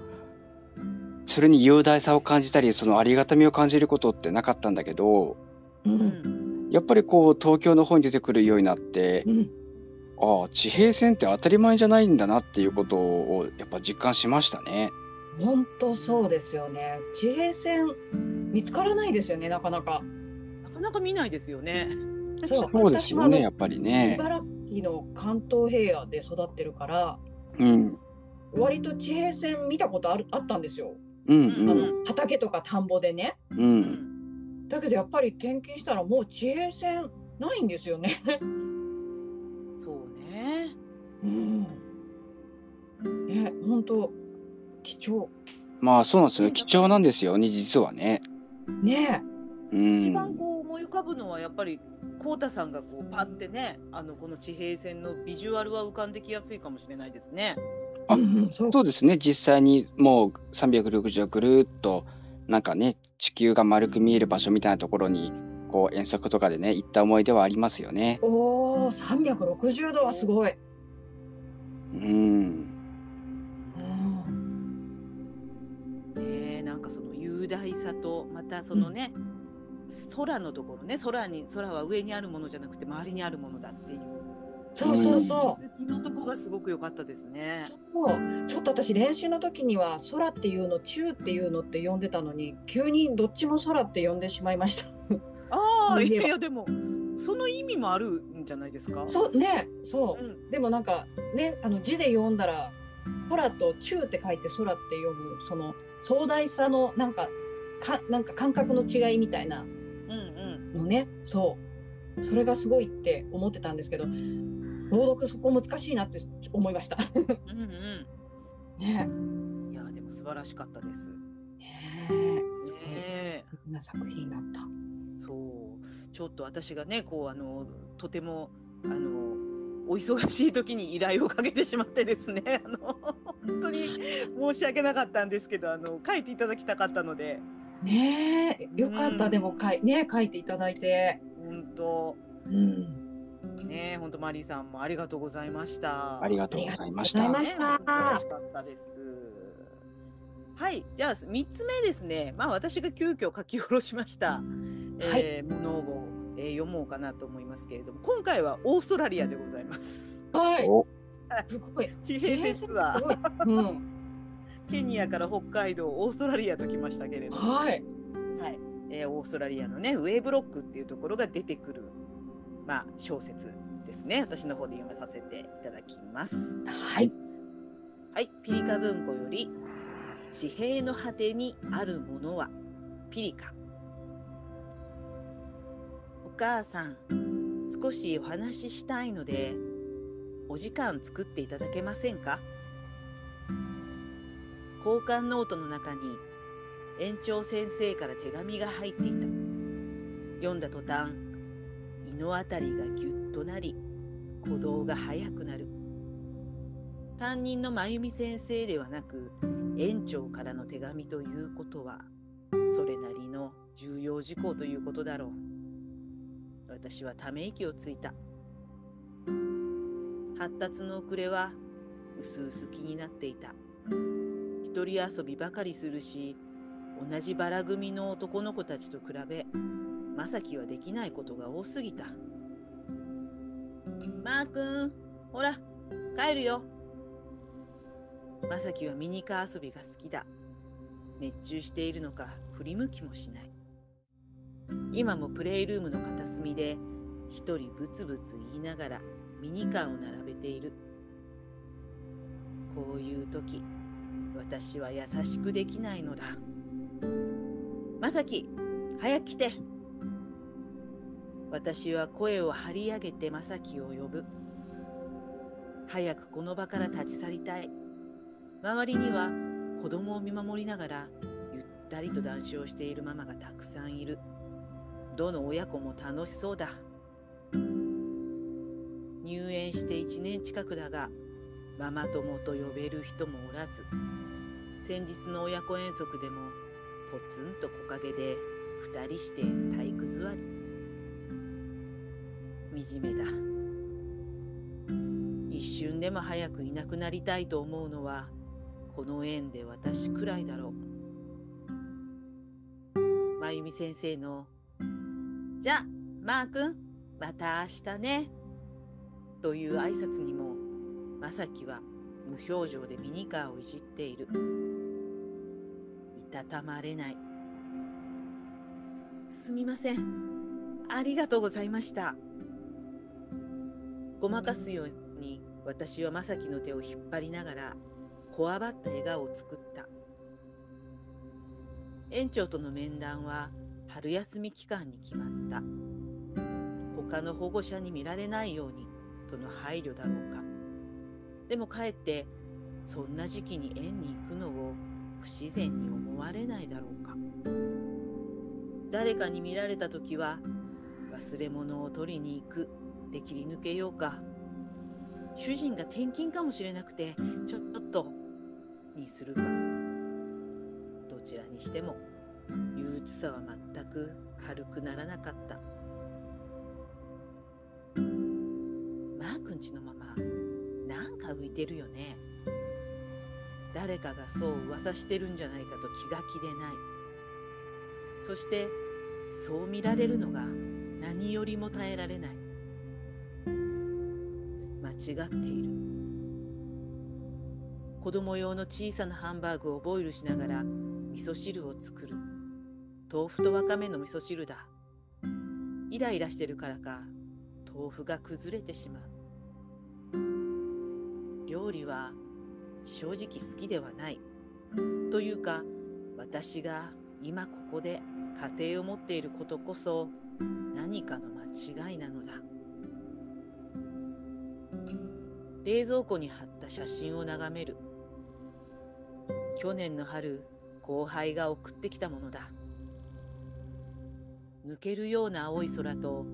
それに雄大さを感じたり、そのありがたみを感じることってなかったんだけど、ううんんやっぱりこう、東京の方に出てくるようになってう、んああ、地平線って当たり前じゃないんだなっていうことを、やっぱ実感しましたね。本当そうですよね。地平線見つからないですよね、なかなか。なかなか見ないですよね。そうそうですよね、やっぱりね。茨城の関東平野で育ってるから、うん。割と地平線見たことあるあったんですよ。うんあうんの畑とか田んぼでね。う。うんんだけどやっぱり転勤したらもう地平線ないんですよね。そうね。うん。ね、本当貴重。まあそうなんですよ。貴重なんですよね、実はね。ねうん。一番こう思い浮かぶのはやっぱりこうたさんがこうパってねあのこの地平線のビジュアルは浮かんできやすいかもしれないですね。あそうそうですね。実際にもう360度ぐるっと、なんかね、地球が丸く見える場所みたいなところに、こう遠足とかでね、行った思い出はありますよね。おお、360度はすごい。うん。うんねえなんかその雄大さとまたそのね、空のところね空に空は上にあるものじゃなくて周りにあるものだっていうそうそうそう。のとこがすごく良かったですね。そうちょっと私練習の時には空っていうの宙っていうのって呼んでたのに急にどっちも空って呼んでしまいました。ああいやでもその意味もあるんじゃないですか？そうねそうう、んでもなんかねあの字で読んだら空と宙って書いて空って読むその壮大さのなんかかなんか感覚の違いみたいなうんのね。そう。それがすごいって思ってたんですけど朗読そこ難しいなって思いました。うんうん。ね。うんいやでも素晴らしかったです。え。ねえ。すごいな作品だった。そう。ちょっと私がねこうあのとてもあのお忙しい時に依頼をかけてしまってですね あの本当に申し訳なかったんですけどあの書いていただきたかったのでねえよかった、うんでもかいね書いていただいて。本当うんね本当マリーさんもありがとうございました。ありがとうございましありがとうございた。ましかったです。はい、じゃあ三つ目ですね。まあ私が急遽書き下ろしました、えーものを、えー読もうかなと思いますけれども、今回はオーストラリアでございます。はい。おすごい。地平線ツアー。うん。ケニアから北海道、オーストラリアと来ましたけれども、はい。はい、えーオーストラリアのね、ウェーブロックっていうところが出てくる、まあ小説ですね。私の方で読まさせていただきます。はい。はい、ピリカ文庫より地平の果てにあるものはピリカ。母さん、少しお話ししたいので、お時間作っていただけませんか？交換ノートの中に園長先生から手紙が入っていた。読んだ途端、胃のあたりがぎゅっとなり、鼓動が速くなる。担任の真由美先生ではなく園長からの手紙ということはそれなりの重要事項ということだろう私はため息をついた発達の遅れはうすうす気になっていた一人遊びばかりするし同じバラ組の男の子たちと比べ正樹はできないことが多すぎたマー君ほら帰るよまさきはミニカー遊びが好きだ。熱中しているのか振り向きもしない。今もプレイルームの片隅で一人ブツブツ言いながらミニカーを並べている。こういう時、私は優しくできないのだ。まさき、早く来て。私は声を張り上げてまさきを呼ぶ。早くこの場から立ち去りたい。周りには子供を見守りながらゆったりと談笑しているママがたくさんいる。どの親子も楽しそうだ。入園して1年近くだが、ママ友と呼べる人もおらず、先日の親子遠足でもポツンと木陰で二人して体育座り。惨めだ。一瞬でも早くいなくなりたいと思うのはこの縁で私くらいだろう。まゆみ先生の「じゃあマー君また明日ね」という挨拶にもまさきは無表情でミニカーをいじっている。いたたまれない。すみません。ありがとうございました。ごまかすように私はまさきの手を引っ張りながらこわばった笑顔を作った園長との面談は春休み期間に決まった。他の保護者に見られないようにとの配慮だろうか。でもかえってそんな時期に園に行くのを不自然に思われないだろうか。誰かに見られた時は忘れ物を取りに行く。で切り抜けようか。主人が転勤かもしれなくてちょっとにするか。どちらにしても。憂鬱さは全く軽くならなかった。マー君ちのままなんか浮いてるよね。誰かがそう噂してるんじゃないかと気が気でない。そしてそう見られるのが何よりも耐えられない。間違っている。子供用の小さなハンバーグをボイルしながら味噌汁を作る。豆腐とわかめの味噌汁だ。イライラしてるからか豆腐が崩れてしまう。料理は正直好きではない。というか私が今ここで家庭を持っていることこそ何かの間違いなのだ。冷蔵庫に貼った写真を眺める。去年の春後輩が送ってきたものだ。抜けるような青い空と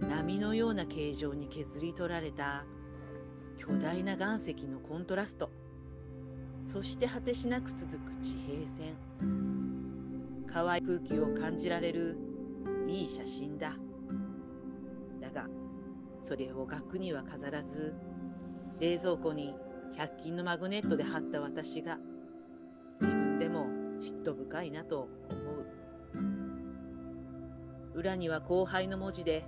波のような形状に削り取られた巨大な岩石のコントラスト。そして果てしなく続く地平線。乾い空気を感じられるいい写真だ。だがそれを額には飾らず冷蔵庫に100均のマグネットで貼った私が自分でも嫉妬深いなと思裏には後輩の文字で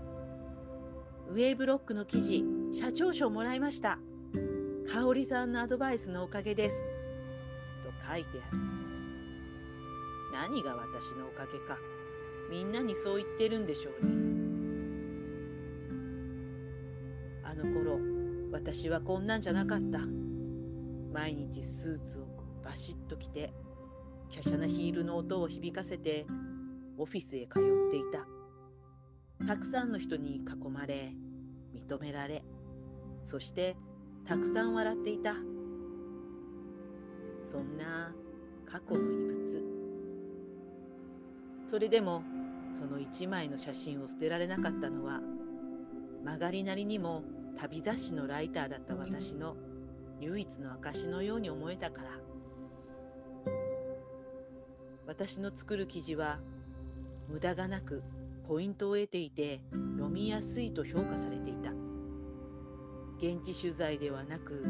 「ウェーブロックの記事社長賞もらいました。香織さんのアドバイスのおかげです」と書いてある。何が私のおかげか。みんなにそう言ってるんでしょうにあの頃私はこんなんじゃなかった。毎日スーツをバシッと着て華奢なヒールの音を響かせてオフィスへ通っていた。たくさんの人に囲まれ認められそしてたくさん笑っていた。そんな過去の遺物。それでもその一枚の写真を捨てられなかったのは曲がりなりにも旅雑誌のライターだった私の唯一の証のように思えたから。私の作る記事は無駄がなくポイントを得ていて読みやすいと評価されていた。現地取材ではなく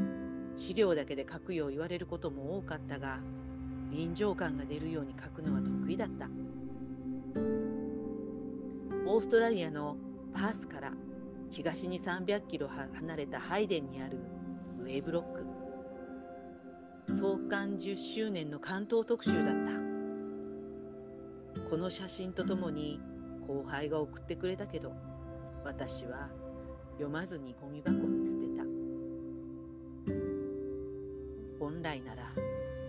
資料だけで書くよう言われることも多かったが臨場感が出るように書くのは得意だった。オーストラリアのパースから東に300キロ離れたハイデンにあるウェーブロック。創刊10周年の関東特集だった。この写真とともに後輩が送ってくれたけど私は読まずにゴミ箱に捨てた。本来なら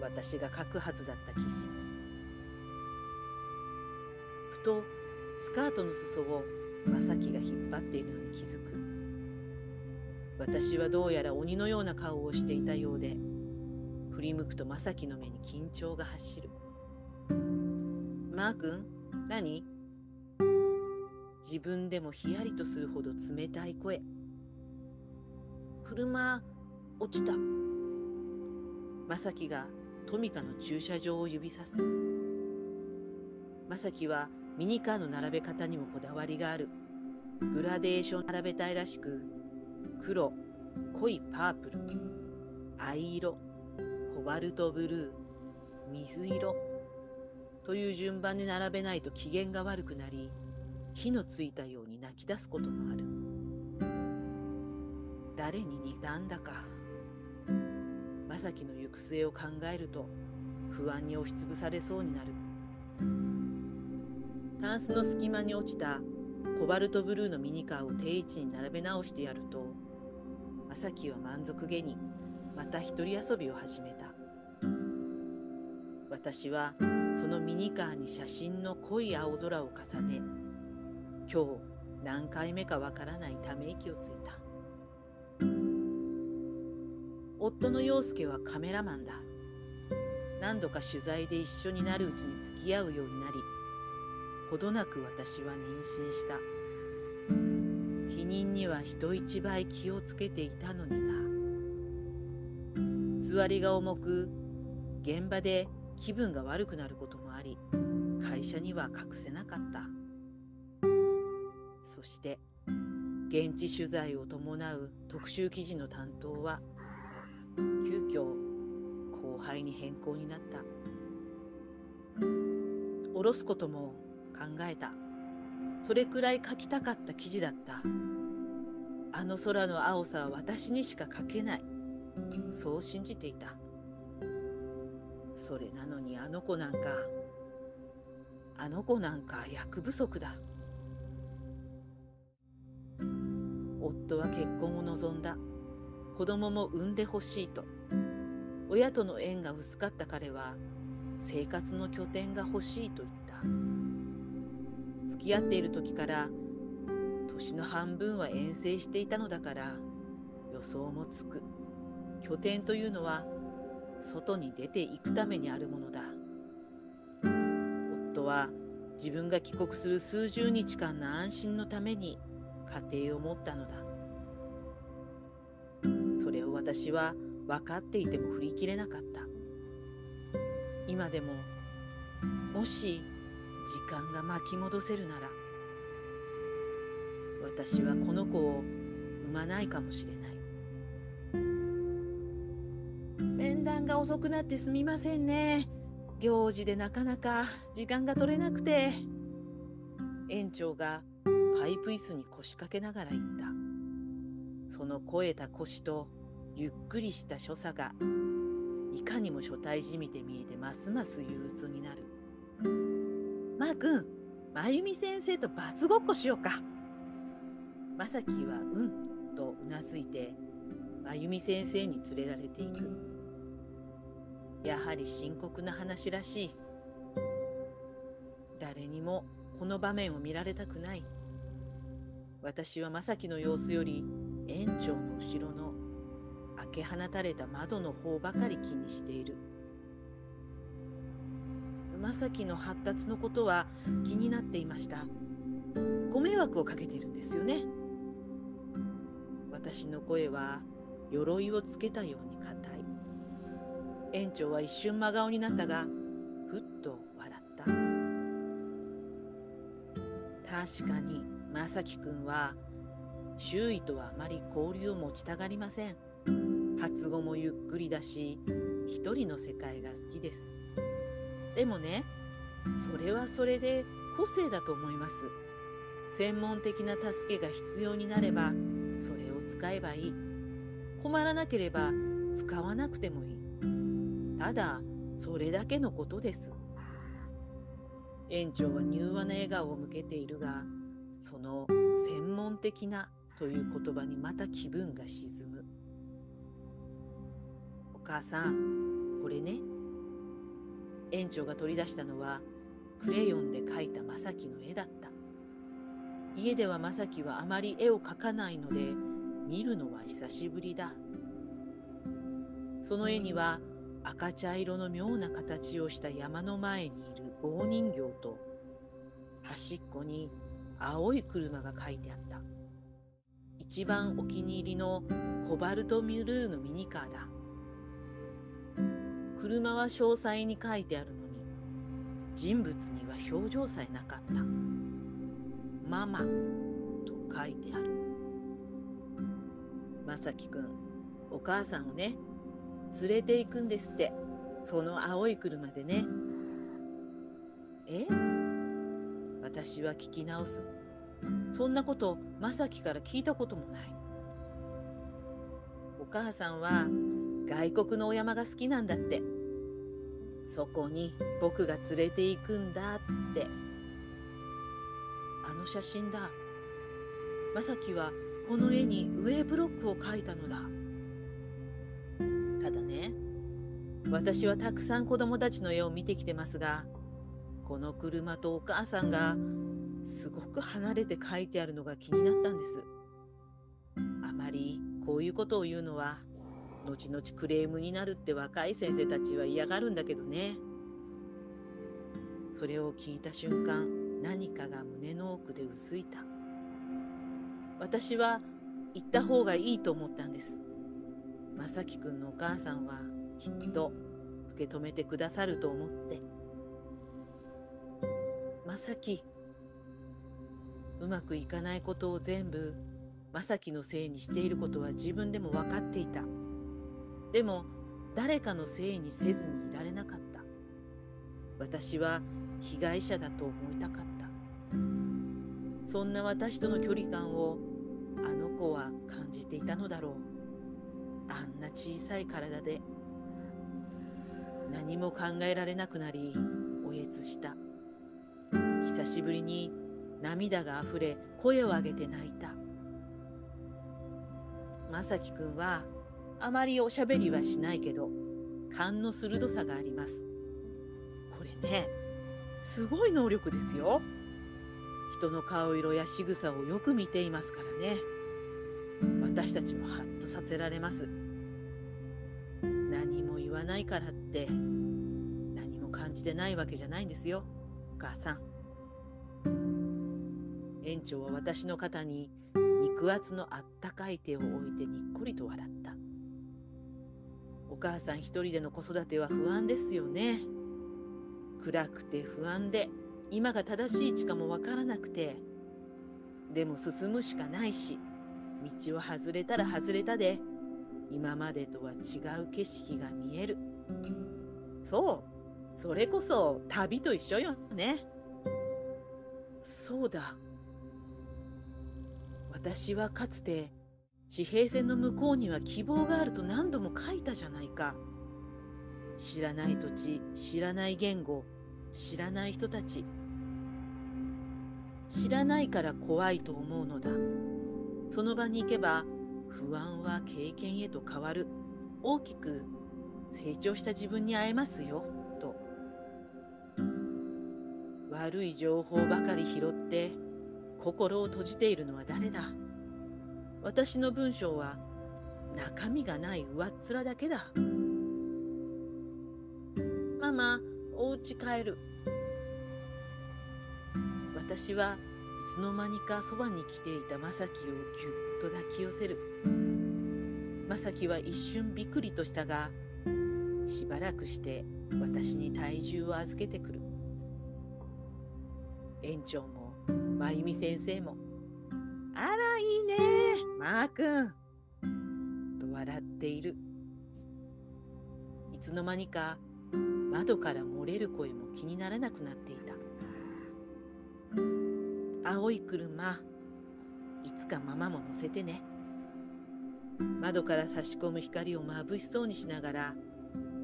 私が書くはずだった記事ふとスカートの裾を正樹が引っ張っているのに気づく。私はどうやら鬼のような顔をしていたようで振り向くと正樹の目に緊張が走るマー君何？自分でもヒヤリとするほど冷たい声。車落ちた。正樹がトミカの駐車場を指さす。正樹はミニカーの並べ方にもこだわりがある。グラデーション並べたいらしく、黒、濃いパープル、藍色、コバルトブルー、水色という順番で並べないと機嫌が悪くなり、火のついたように泣き出すこともある。誰に似たんだか。正樹の行く末を考えると不安に押しつぶされそうになる。タンスの隙間に落ちたコバルトブルーのミニカーを定位置に並べ直してやると、正樹は満足げにまた一人遊びを始めた。私はそのミニカーに写真の濃い青空を重ね、今日何回目かわからないため息をついた。夫の陽介はカメラマンだ。何度か取材で一緒になるうちに付き合うようになり、ほどなく私は妊娠した。責任には人一倍気をつけていたのにな座りが重く現場で気分が悪くなることもあり会社には隠せなかったして現地取材を伴う特集記事の担当は急遽後輩に変更になった。下ろすことも考えた。それくらい書きたかった記事だった。あの空の青さは私にしか書けない。そう信じていた。それなのにあの子なんかあの子なんか役不足だ。夫は結婚を望んだ。子供も産んでほしいと。親との縁が薄かった彼は生活の拠点が欲しいと言った。付き合っている時から年の半分は遠征していたのだから予想もつく。拠点というのは外に出ていくためにあるものだ。夫は自分が帰国する数十日間の安心のために家庭を持ったのだ。それを私は分かっていても振り切れなかった。今でももし時間が巻き戻せるなら私はこの子を産まないかもしれない。面談が遅くなってすみませんね。行事でなかなか時間が取れなくて。園長がパイプ椅子に腰掛けながら言った。その肥えた腰とゆっくりした所作がいかにも初対じみて見えてますます憂鬱になる。マー君真由美先生と罰ごっこしようか。まさきはうんとうなずいて真由美先生に連れられていく。やはり深刻な話らしい。誰にもこの場面を見られたくない。私は正樹の様子より園長の後ろの開け放たれた窓の方ばかり気にしている。正樹の発達のことは気になっていました。ご迷惑をかけているんですよね。私の声は鎧をつけたように硬い。園長は一瞬真顔になったがふっと笑った。確かに正樹くんは周囲とはあまり交流を持ちたがりません。発語もゆっくりだし一人の世界が好きです。でもねそれはそれで個性だと思います。専門的な助けが必要になればそれを使えばいい。困らなければ使わなくてもいい。ただそれだけのことです。園長は柔和な笑顔を向けているがその専門的なという言葉にまた気分が沈む。お母さんこれね。園長が取り出したのはクレヨンで描いたまさきの絵だった。家ではまさきはあまり絵を描かないので見るのは久しぶりだ。その絵には赤茶色の妙な形をした山の前にいる棒人形と端っこに青い車が書いてあった。一番お気に入りのコバルトミルーのミニカーだ。車は詳細に書いてあるのに人物には表情さえなかった。ママと書いてある。まさきくんお母さんをね連れて行くんですって。その青い車でね。え？私は聞き直す。そんなことまさきから聞いたこともない。お母さんは外国のお山が好きなんだって。そこに僕が連れて行くんだって。あの写真だ。まさきはこの絵に上ブロックを描いたのだ。ただね私はたくさん子供たちの絵を見てきてますがこの車とお母さんがすごく離れて書いてあるのが気になったんです。あまりこういうことを言うのは後々クレームになるって若い先生たちは嫌がるんだけどね。それを聞いた瞬間何かが胸の奥でうずいた。私は行った方がいいと思ったんです。まさきくんのお母さんはきっと受け止めてくださると思って。まさきうまくいかないことを全部まさきのせいにしていることは自分でも分かっていた。でも誰かのせいにせずにいられなかった。私は被害者だと思いたかった。そんな私との距離感をあの子は感じていたのだろう。あんな小さい体で何も考えられなくなりおえつした。久しぶりに涙があふれ声を上げて泣いた。まさきくんはあまりおしゃべりはしないけど勘の鋭さがあります。これねすごい能力ですよ。人の顔色や仕草をよく見ていますからね。私たちもハッとさせられます。何も言わないからって何も感じてないわけじゃないんですよお母さん。園長は私の肩に肉厚のあったかい手を置いてにっこりと笑った。お母さん一人での子育ては不安ですよね。暗くて不安で今が正しい地かもわからなくて。でも進むしかないし道を外れたら外れたで。今までとは違う景色が見える。そうそれこそ旅と一緒よね。そうだ。私はかつて地平線の向こうには希望があると何度も書いたじゃないか。知らない土地知らない言語知らない人たち。知らないから怖いと思うのだ。その場に行けば不安は経験へと変わる。大きく成長した自分に会えますよと。悪い情報ばかり拾って心を閉じているのは誰だ？私の文章は中身がない上っ面だけだ。ママお家帰る。私はいつの間にかそばに来ていたまさきをぎゅっと抱き寄せる。まさきは一瞬びくりとしたがしばらくして私に体重を預けてくる。園長も真由美先生も「あらいいね。マー君」と笑っている。いつの間にか窓から漏れる声も気にならなくなっていた。青い車いつかママも乗せてね。窓から差し込む光を眩しそうにしながら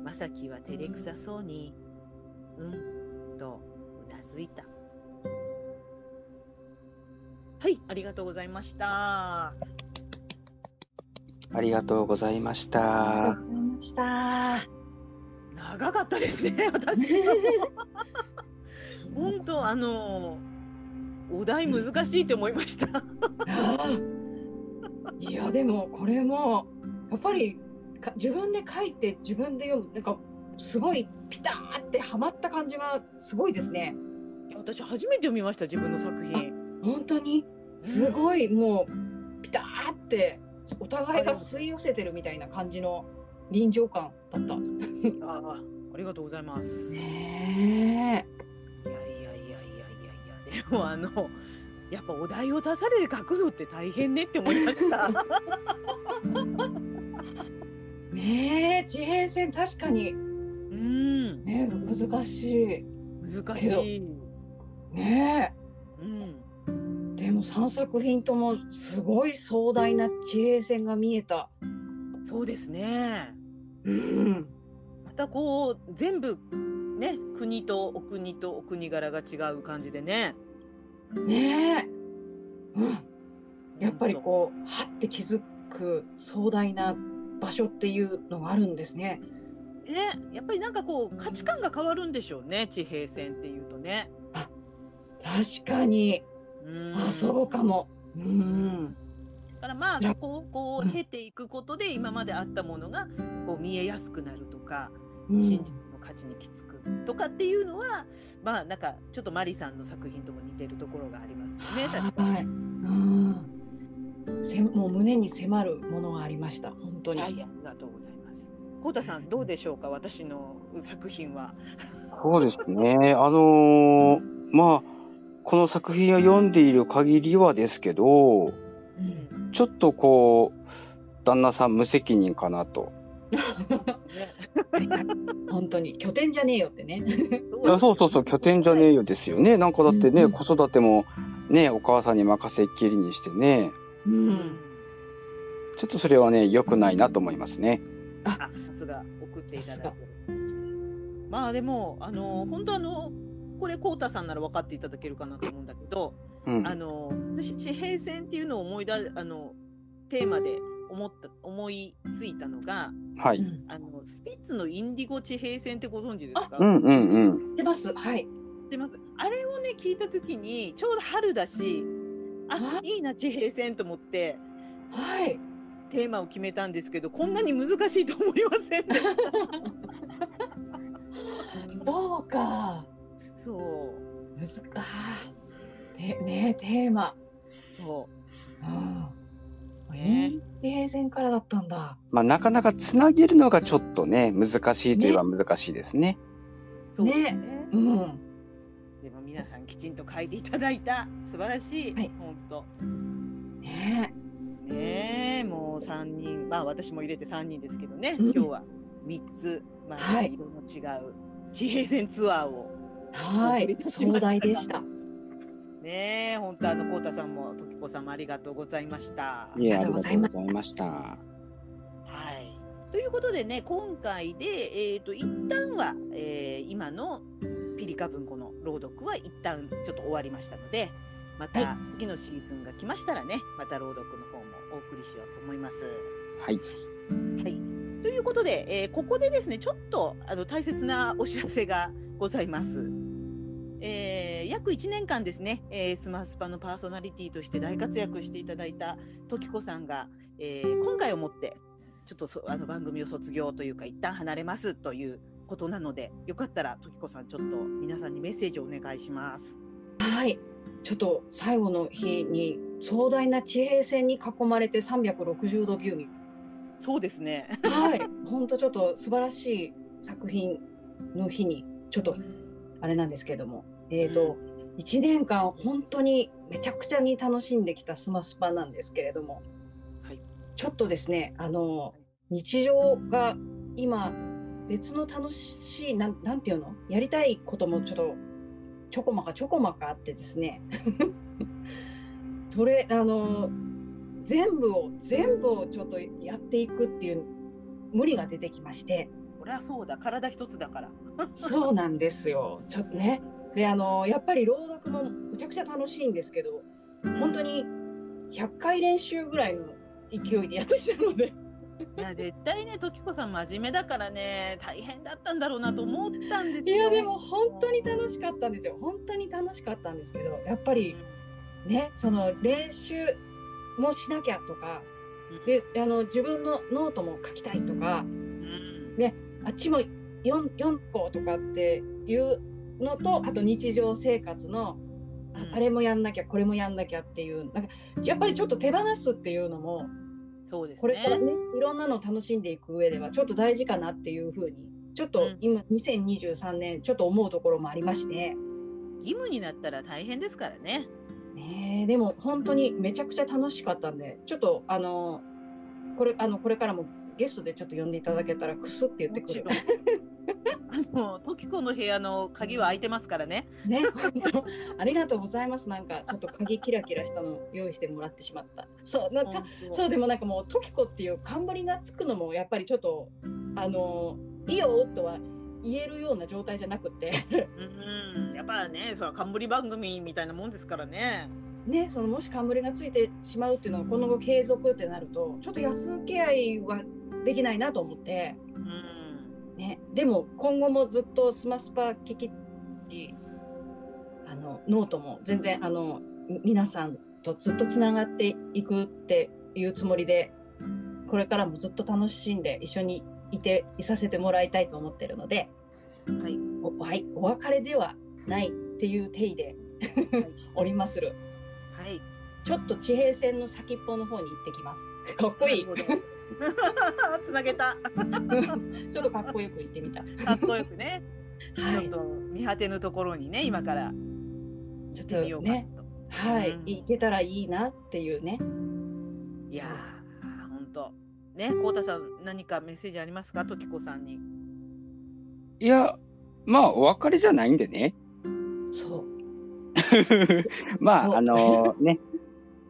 まさきは照れくさそうに「うん」とうなずいたはいありがとうございました。ありがとうございましありがとうたございました。長かったですね私。本当あのお題難しいって思いました。いやでもこれもやっぱりか自分で書いて自分で読むなんかすごいピターってはまった感じがすごいですね。いや私初めて読みました自分の作品本当に？すごいもうピターってお互いが吸い寄せてるみたいな感じの臨場感だった。ああありがとうございます。ねいやいやいやいやいやいやでもあのやっぱお題を出されて書くのって大変ねって思いました。えねえ地平線確かに。うん。ね難し難しい。いねうん。えでも3作品ともすごい壮大な地平線が見えた。そうですね。うんまたこう全部ね国とお国とお国柄が違う感じでね。ねえ、うん、やっぱりこうはって気づく壮大な場所っていうのがあるんですね。う。ねやっぱりなんかこう価値観が変わるんでしょうね地平線っていうとね。確かに、うんあそうかも。うん、だからまあそこをこう経ていくことで今まであったものがこう見えやすくなるとか、うん真実の価値に気づくとかっていうのはまあなんかちょっとマリさんの作品とも似てるところがありますよね確かに。はい、うん、せもう胸に迫るものがありました本当に。はい、ありがとうございます。コウタさんどうでしょうか私の作品は。そうですね。あのー、まあこの作品を読んでいる限りはですけど、うん、ちょっとこう旦那さん無責任かなと。本当に拠点じゃねえよってね。いやそうそうそう拠点じゃねえよですよね。なんかだってね、うんうん、子育てもねお母さんに任せっきりにしてね。うん。ちょっとそれはね良くないなと思いますね。あさすが送っていただいてまあでもあの本当あのこれこうたさんなら分かっていただけるかなと思うんだけど、うん、あの私地平線っていうのを思い出あのテーマで思った思いついたのが、はい、あのスピッツのインディゴ地平線ってご存知ですか？うんうんうん。出ます。はい。出ます？あれをね聞いた時にちょうど春だし、あ？いいな地平線と思って、はい。テーマを決めたんですけど、こんなに難しいと思いませんでした。そうか。そう。むずか。でねテーマ。そう。ああ。ね、地平線からだったんだ。まあ、なかなかつなげるのがちょっとね、難しいといえば難しいですね。ねそうね。うん。でも皆さんきちんと書いていただいた素晴らしい、はい、本当。ねねもう三人、まあ私も入れて三人ですけどね、うん、今日は三つ、まあ、色の違う地平線ツアーをはい、壮大でした。ねえ、本当あの、こうたさんも、ときこさんもありがとうございました。ありがとうございました。はい。ということでね、今回で、えっ、ー、と、一旦は、えー、今のピリカ文庫の朗読は一旦ちょっと終わりましたので、また次のシーズンが来ましたらね、また朗読の方もお送りしようと思います。はい。はい。ということで、えー、ここでですね、ちょっとあの大切なお知らせがございます。えー、約1年間ですね、えー、スマスパのパーソナリティとして大活躍していただいた時子さんが、えー、今回をもってちょっとあの番組を卒業というか一旦離れますということなのでよかったら時子さんちょっと皆さんにメッセージをお願いします。はいちょっと最後の日に壮大な地平線に囲まれて360度ビューそうですね。はい、本当ちょっと素晴らしい作品の日にちょっとあれなんですけども、えーと、うん、1年間本当にめちゃくちゃに楽しんできたスマスパなんですけれども、はい、ちょっとですねあの日常が今別の楽しいなんなんていうの？やりたいこともちょっとちょこまかちょこまかあってですね。それあの全部を全部をちょっとやっていくっていう無理が出てきましてそりゃそうだ。体一つだから。そうなんですよ。ちょっとね。であのやっぱり朗読もむちゃくちゃ楽しいんですけど本当に100回練習ぐらいの勢いでやってきたので。いや絶対ね時子さん真面目だからね大変だったんだろうなと思ったんですよ。いやでも本当に楽しかったんですよ。本当に楽しかったんですけどやっぱりねその練習もしなきゃとかであの自分のノートも書きたいとか、ねあっちも 4, 4個とかっていうのとあと日常生活のあれもやんなきゃこれもやんなきゃっていうなんかやっぱりちょっと手放すっていうのもそうです、ね、これからねいろんなのを楽しんでいく上ではちょっと大事かなっていうふうにちょっと今、うん、2023年ちょっと思うところもありまして。義務になったら大変ですからね。ねでも本当にめちゃくちゃ楽しかったんでちょっとあのこれあのこれからもゲストでちょっと呼んでいただけたらクスって言ってくる。あの時子の部屋の鍵は開いてますからね。ね、本当ありがとうございます。なんかちょっと鍵キラキラしたの用意してもらってしまった。そうなちゃそうでもなんかもう時子っていう冠がつくのもやっぱりちょっとあのいいよとは言えるような状態じゃなくてうんやっぱねそれは冠番組みたいなもんですからね。ね、そのもし冠がついてしまうっていうのはこの後継続ってなるとちょっと安請け合いはできないなと思って、うん。ね、でも今後もずっとスマスパ聞きあのノートも全然あの皆さんとずっとつながっていくっていうつもりでこれからもずっと楽しんで一緒にいていさせてもらいたいと思ってるので、はい。おはい、お別れではないっていう体で おりまする。はい。ちょっと地平線の先っぽの方に行ってきます。かっこいい。つなげた。ちょっとかっこよく言ってみた。かっこよくね。はい。ちょっと見果てぬところにね、今からちょっ行ってみようかとね、と。はい、うん行けたらいいなっていうね。いやー、本当。ね、こうたさん、何かメッセージありますか、ときこさんに。いや、まあ、お別れじゃないんでね。そう。まあ、おあのね、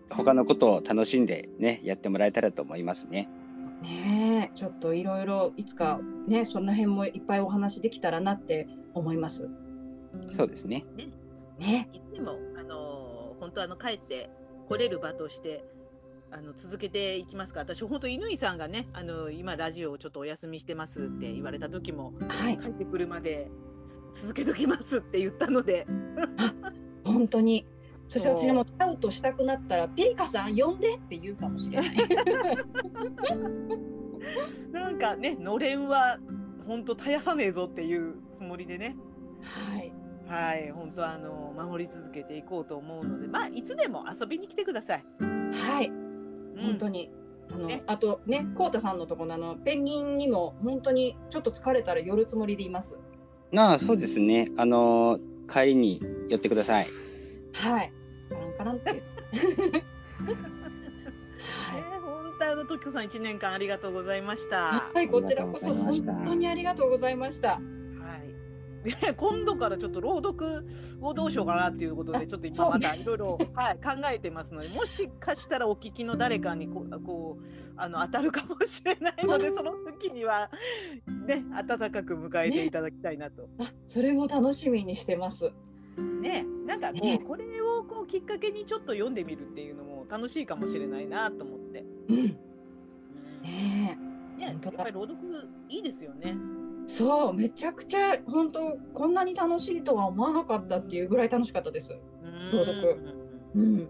他のことを楽しんでね、やってもらえたらと思いますね。ねえ、ちょっといろいろいつかね、その辺もいっぱいお話できたらなって思います。そうですね。ね。いつでも、あのー本当あの帰って来れる場として。あの続けていきますか。私本当乾さんがね、あの今ラジオをちょっとお休みしてますって言われた時も、はい。帰ってくるまでつ続けときますって言ったので、本当に。そして私もシャウトしたくなったら、ピリカさん呼んでって言うかもしれない。なんかね、のれんは本当絶やさねえぞっていうつもりでね、はい。はい、本当あの守り続けていこうと思うので、まあいつでも遊びに来てください。はい。うん本当に。あのねあとね、コウタさんのところのあのペンギンにも本当にちょっと疲れたら寄るつもりでいます。なあ、そうですね。あの帰りに寄ってください。はい。カランカランって。ね はい。本当あの時子さん一年間ありがとうございました。はい、こちらこそ本当にありがとうございました。はい。で今度からちょっと朗読をどうしようかなっていうことあでちょっと今またいろいろはい考えてますのでもしかしたらお聞きの誰かにこうこうあの 当たるかもしれないのでその時にはね温かく迎えていただきたいなと。あ、それも楽しみにしてます。ねなんかこう、ねこれをこうきっかけにちょっと読んでみるっていうのも楽しいかもしれないなと思って。うん。うんねね、やっぱり朗読いいですよね。えそう、めちゃくちゃ本当こんなに楽しいとは思わなかったっていうぐらい楽しかったです。朗読うん。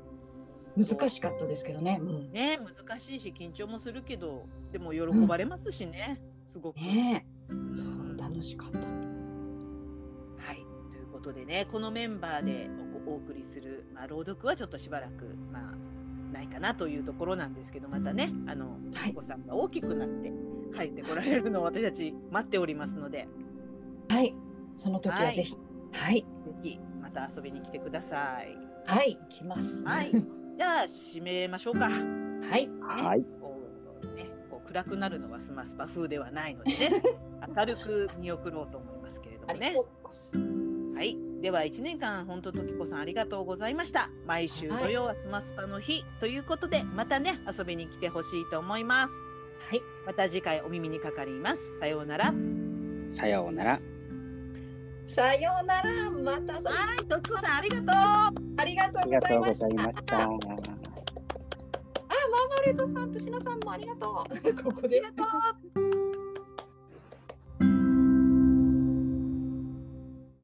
難しかったですけどね。うん。ね難しいし緊張もするけどでも喜ばれますしね、すごく。ねえ。そう、楽しかった。はいということでねこのメンバーでおお送りする、まあ、朗読はちょっとしばらく、まあ、ないかなというところなんですけどまたねあのはいお子さんが大きくなって帰ってこられるのを私たち待っておりますのではい。その時ははいぜひ。はい。ぜひまた遊びに来てください。はい。来ます。はいじゃあ締めましょうか。はい。はい。こうね、こう暗くなるのはスマスパ風ではないのでね 明るく見送ろうと思いますけれどもねはい、では1年間本当ときこさんありがとうございました。毎週土曜はスマスパの日ということでまたね遊びに来てほしいと思います。はい。また次回お耳にかかります。さようなら。さようなら。さようなら。またそはい、ときこさんありがとう。ありがとうございごました。ざいました。あ、マーマレードさんとしのさんもありがとう。ここでありがとう。